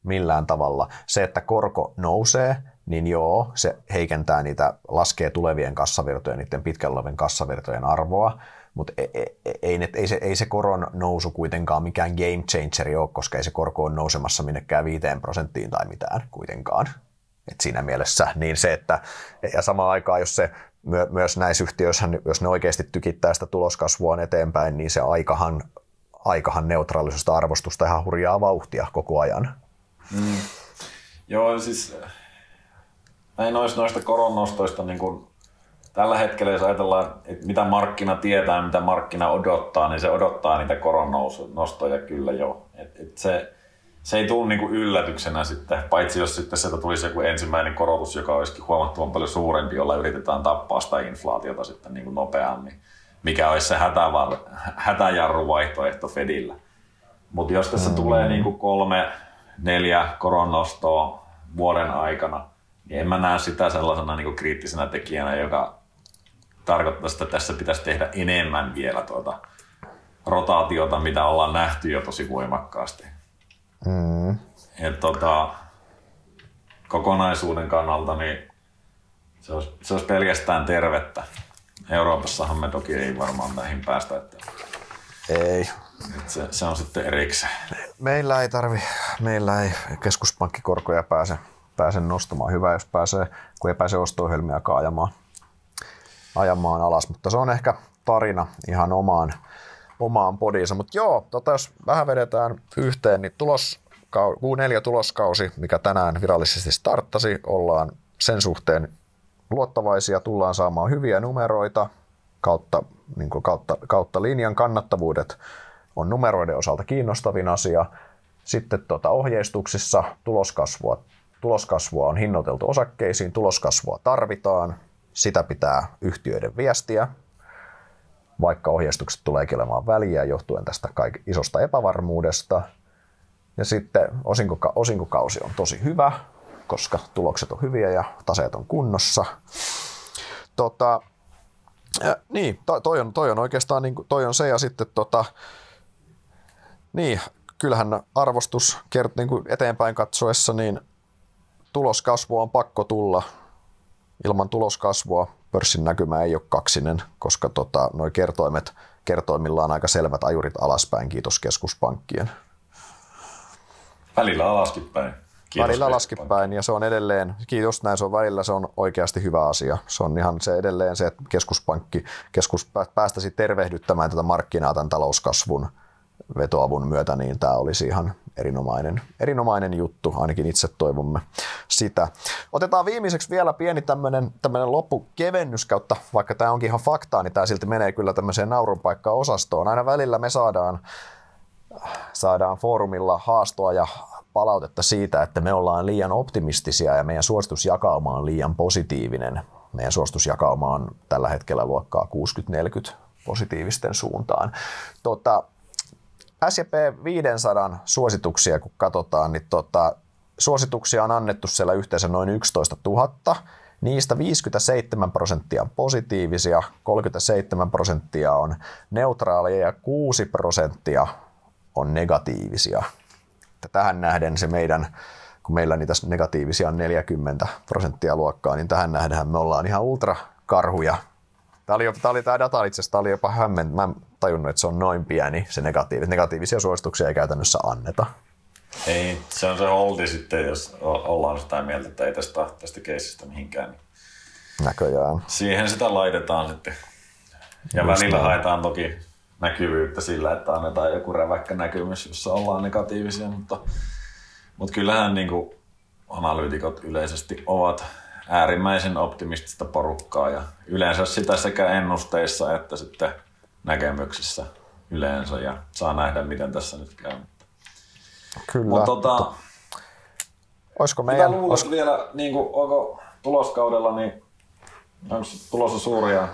millään tavalla. Se, että korko nousee, niin joo, se heikentää niitä, laskee tulevien kassavirtojen, niiden pitkällä olevien kassavirtojen arvoa, mutta ei, ei, ei, ei, se, ei se koron nousu kuitenkaan mikään game changeri ole, koska ei se korko ole nousemassa minnekään 5 prosenttiin tai mitään kuitenkaan. Et siinä mielessä niin se, että ja samaan aikaan, jos se my, myös näissä yhtiöissä, jos ne oikeasti tykittää sitä tuloskasvua eteenpäin, niin se aikahan, aikahan neutraalisesta arvostusta ihan hurjaa vauhtia koko ajan. Mm. Joo, siis näin noista, noista koronnostoista niin kuin tällä hetkellä, jos ajatellaan, että mitä markkina tietää, mitä markkina odottaa, niin se odottaa niitä koronnostoja kyllä jo. Et, et se, se ei tule niinku yllätyksenä sitten, paitsi jos sitten sieltä tulisi joku ensimmäinen korotus, joka olisikin huomattavan paljon suurempi, jolla yritetään tappaa sitä inflaatiota sitten niinku nopeammin, mikä olisi se hätävar, hätäjarruvaihtoehto Fedillä. Mutta jos tässä mm. tulee niinku kolme, neljä koronnostoa vuoden aikana, niin en mä näe sitä sellaisena niinku kriittisenä tekijänä, joka tarkoittaa, että tässä pitäisi tehdä enemmän vielä tuota rotaatiota, mitä ollaan nähty jo tosi voimakkaasti. Mm. Et tota, kokonaisuuden kannalta niin se olisi, se olisi pelkästään tervettä. Euroopassahan me toki ei varmaan näihin päästä. Että ei. Et se, se, on sitten erikseen. Meillä ei tarvi, meillä ei keskuspankkikorkoja pääse, pääse nostamaan. Hyvä, jos pääsee, kun ei pääse osto-ohjelmia ajamaan, ajamaan alas. Mutta se on ehkä tarina ihan omaan, omaan podiinsa. Mutta joo, tota, jos vähän vedetään yhteen, niin tulos, Q4-tuloskausi, mikä tänään virallisesti starttasi, ollaan sen suhteen luottavaisia, tullaan saamaan hyviä numeroita kautta, niin kuin kautta, kautta linjan kannattavuudet on numeroiden osalta kiinnostavin asia. Sitten tuota, ohjeistuksissa tuloskasvua, tuloskasvua on hinnoiteltu osakkeisiin, tuloskasvua tarvitaan, sitä pitää yhtiöiden viestiä, vaikka ohjeistukset tulee olemaan väliä johtuen tästä kaik- isosta epävarmuudesta. Ja sitten osinkoka- osinkokausi on tosi hyvä, koska tulokset on hyviä ja taseet on kunnossa. Tota, ja, niin, toi, toi, on, toi on oikeastaan niin, toi on se ja sitten tota, niin, kyllähän arvostus kert, niin kuin eteenpäin katsoessa, niin tuloskasvua on pakko tulla. Ilman tuloskasvua pörssin näkymä ei ole kaksinen, koska tota, noi kertoimet, kertoimilla on aika selvät ajurit alaspäin, kiitos keskuspankkien. Välillä alaskin päin. Kiitos välillä alaskin ja se on edelleen, kiitos näin se on välillä, se on oikeasti hyvä asia. Se on ihan se edelleen se, että keskuspankki keskus päästäisi tervehdyttämään tätä markkinaa tämän talouskasvun vetoavun myötä, niin tämä olisi ihan erinomainen, erinomainen juttu, ainakin itse toivomme sitä. Otetaan viimeiseksi vielä pieni tämmöinen, tämmöinen loppukevennys kautta, vaikka tämä onkin ihan faktaa, niin tämä silti menee kyllä tämmöiseen naurunpaikkaan osastoon. Aina välillä me saadaan, saadaan foorumilla haastoa ja palautetta siitä, että me ollaan liian optimistisia ja meidän suositusjakauma on liian positiivinen. Meidän suositusjakauma on tällä hetkellä luokkaa 60-40 positiivisten suuntaan. Tota, S&P 500 suosituksia, kun katsotaan, niin tota, suosituksia on annettu siellä yhteensä noin 11 000. Niistä 57 prosenttia on positiivisia, 37 prosenttia on neutraaleja ja 6 prosenttia on negatiivisia. Tähän nähden se meidän, kun meillä niitä negatiivisia on 40 prosenttia luokkaa, niin tähän nähden me ollaan ihan ultrakarhuja Tämä oli, tämä, oli, tämä data itse asiassa oli jopa hämmen. Tajunnut, että se on noin pieni se negatiivinen. Negatiivisia suosituksia ei käytännössä anneta. Ei, se on se holdi sitten, jos ollaan sitä mieltä, että ei tästä, tästä keisistä mihinkään. Niin Näköjään. Siihen sitä laitetaan sitten. Ja Just välillä näin. haetaan toki näkyvyyttä sillä, että annetaan joku räväkkä näkymys, jossa ollaan negatiivisia, mutta, mutta kyllähän niin kuin analyytikot yleisesti ovat äärimmäisen optimistista porukkaa ja yleensä sitä sekä ennusteissa että sitten näkemyksissä yleensä ja saa nähdä, miten tässä nyt käy. Kyllä. Mutta tota, Olisiko mitä meidän... luulet vielä, niin kuin, onko tuloskaudella, niin onko tulossa suuria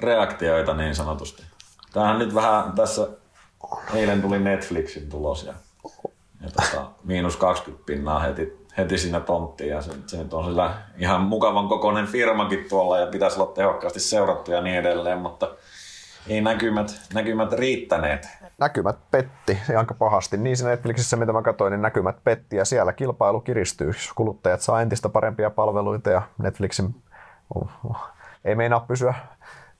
reaktioita niin sanotusti? Tämähän nyt vähän tässä, eilen tuli Netflixin tulos ja, ja tota, miinus 20 pinnaa heti, heti siinä tonttiin ja se, se nyt on sillä ihan mukavan kokoinen firmakin tuolla ja pitäisi olla tehokkaasti seurattu ja niin edelleen, mutta ei näkymät, näkymät riittäneet. näkymät petti aika pahasti. Niin siinä Netflixissä, mitä mä katsoin, niin näkymät petti ja siellä kilpailu kiristyy. Kuluttajat saa entistä parempia palveluita ja Netflixin ei meinaa pysyä,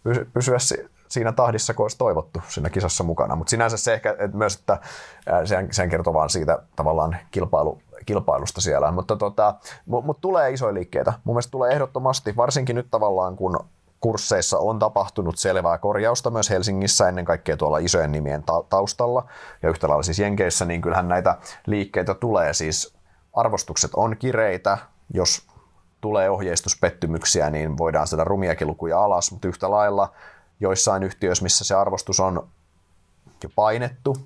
pysy- pysyä si- siinä tahdissa, kun olisi toivottu siinä kisassa mukana. Mutta sinänsä se ehkä että myös, että ää, sehän, sehän kertoo vaan siitä tavallaan kilpailu, kilpailusta siellä. Mutta tota, mut, mut tulee isoja liikkeitä. Mun mielestä tulee ehdottomasti, varsinkin nyt tavallaan kun kursseissa on tapahtunut selvää korjausta myös Helsingissä, ennen kaikkea tuolla isojen nimien ta- taustalla ja yhtä lailla siis Jenkeissä, niin kyllähän näitä liikkeitä tulee. Siis arvostukset on kireitä, jos tulee ohjeistuspettymyksiä, niin voidaan saada rumiakin lukuja alas, mutta yhtä lailla joissain yhtiöissä, missä se arvostus on jo painettu,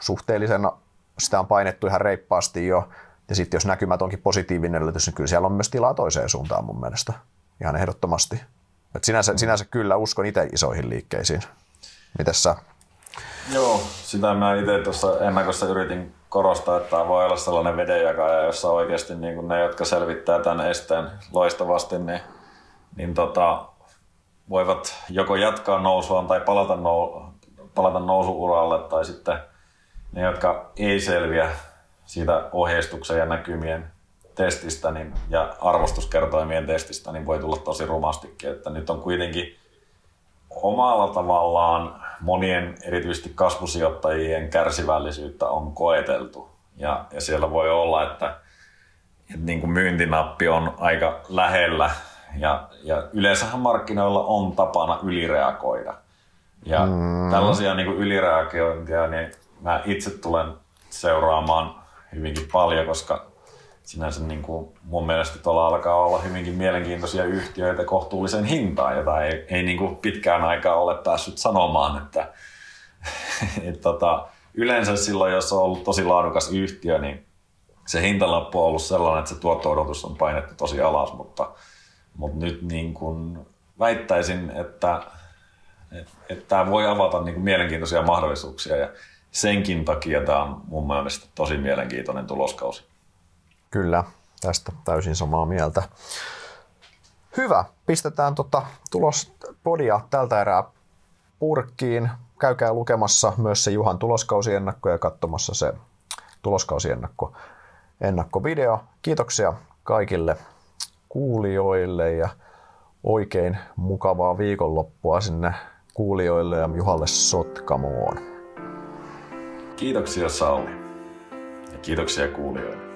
suhteellisena sitä on painettu ihan reippaasti jo, ja sitten jos näkymät onkin positiivinen yllätys, niin kyllä siellä on myös tilaa toiseen suuntaan mun mielestä. Ihan ehdottomasti. Et sinänsä, sinänsä kyllä uskon itse isoihin liikkeisiin. Mites sä? Joo, sitä mä itse tuossa ennakossa yritin korostaa, että tämä voi olla sellainen vedenjakaja, jossa oikeasti niin ne, jotka selvittää tämän esteen loistavasti, niin, niin tota, voivat joko jatkaa nousuaan tai palata, nou, palata nousuuralle, tai sitten ne, jotka ei selviä siitä ohjeistuksen ja näkymien testistä niin, ja arvostuskertoimien testistä, niin voi tulla tosi rumastikin. Että nyt on kuitenkin omalla tavallaan monien erityisesti kasvusijoittajien kärsivällisyyttä on koeteltu. Ja, ja siellä voi olla, että, että niin kuin myyntinappi on aika lähellä ja, ja yleensähän markkinoilla on tapana ylireagoida. Ja mm. tällaisia niin kuin ylireagointia niin mä itse tulen seuraamaan hyvinkin paljon, koska sinänsä niin kuin mun mielestä tuolla alkaa olla hyvinkin mielenkiintoisia yhtiöitä kohtuullisen hintaan, jota ei, ei niin kuin pitkään aikaa ole päässyt sanomaan, että <laughs> et tota, yleensä silloin, jos on ollut tosi laadukas yhtiö, niin se hintalappu on ollut sellainen, että se tuotto-odotus on painettu tosi alas, mutta, mutta nyt niin kuin väittäisin, että, tämä voi avata niin kuin mielenkiintoisia mahdollisuuksia ja senkin takia tämä on mun mielestä tosi mielenkiintoinen tuloskausi. Kyllä, tästä täysin samaa mieltä. Hyvä, pistetään tota tulospodia tältä erää purkkiin. Käykää lukemassa myös se Juhan tuloskausiennakko ja katsomassa se tuloskausiennakko ennakkovideo. Kiitoksia kaikille kuulijoille ja oikein mukavaa viikonloppua sinne kuulijoille ja Juhalle Sotkamoon. Kiitoksia Sauli ja kiitoksia kuulijoille.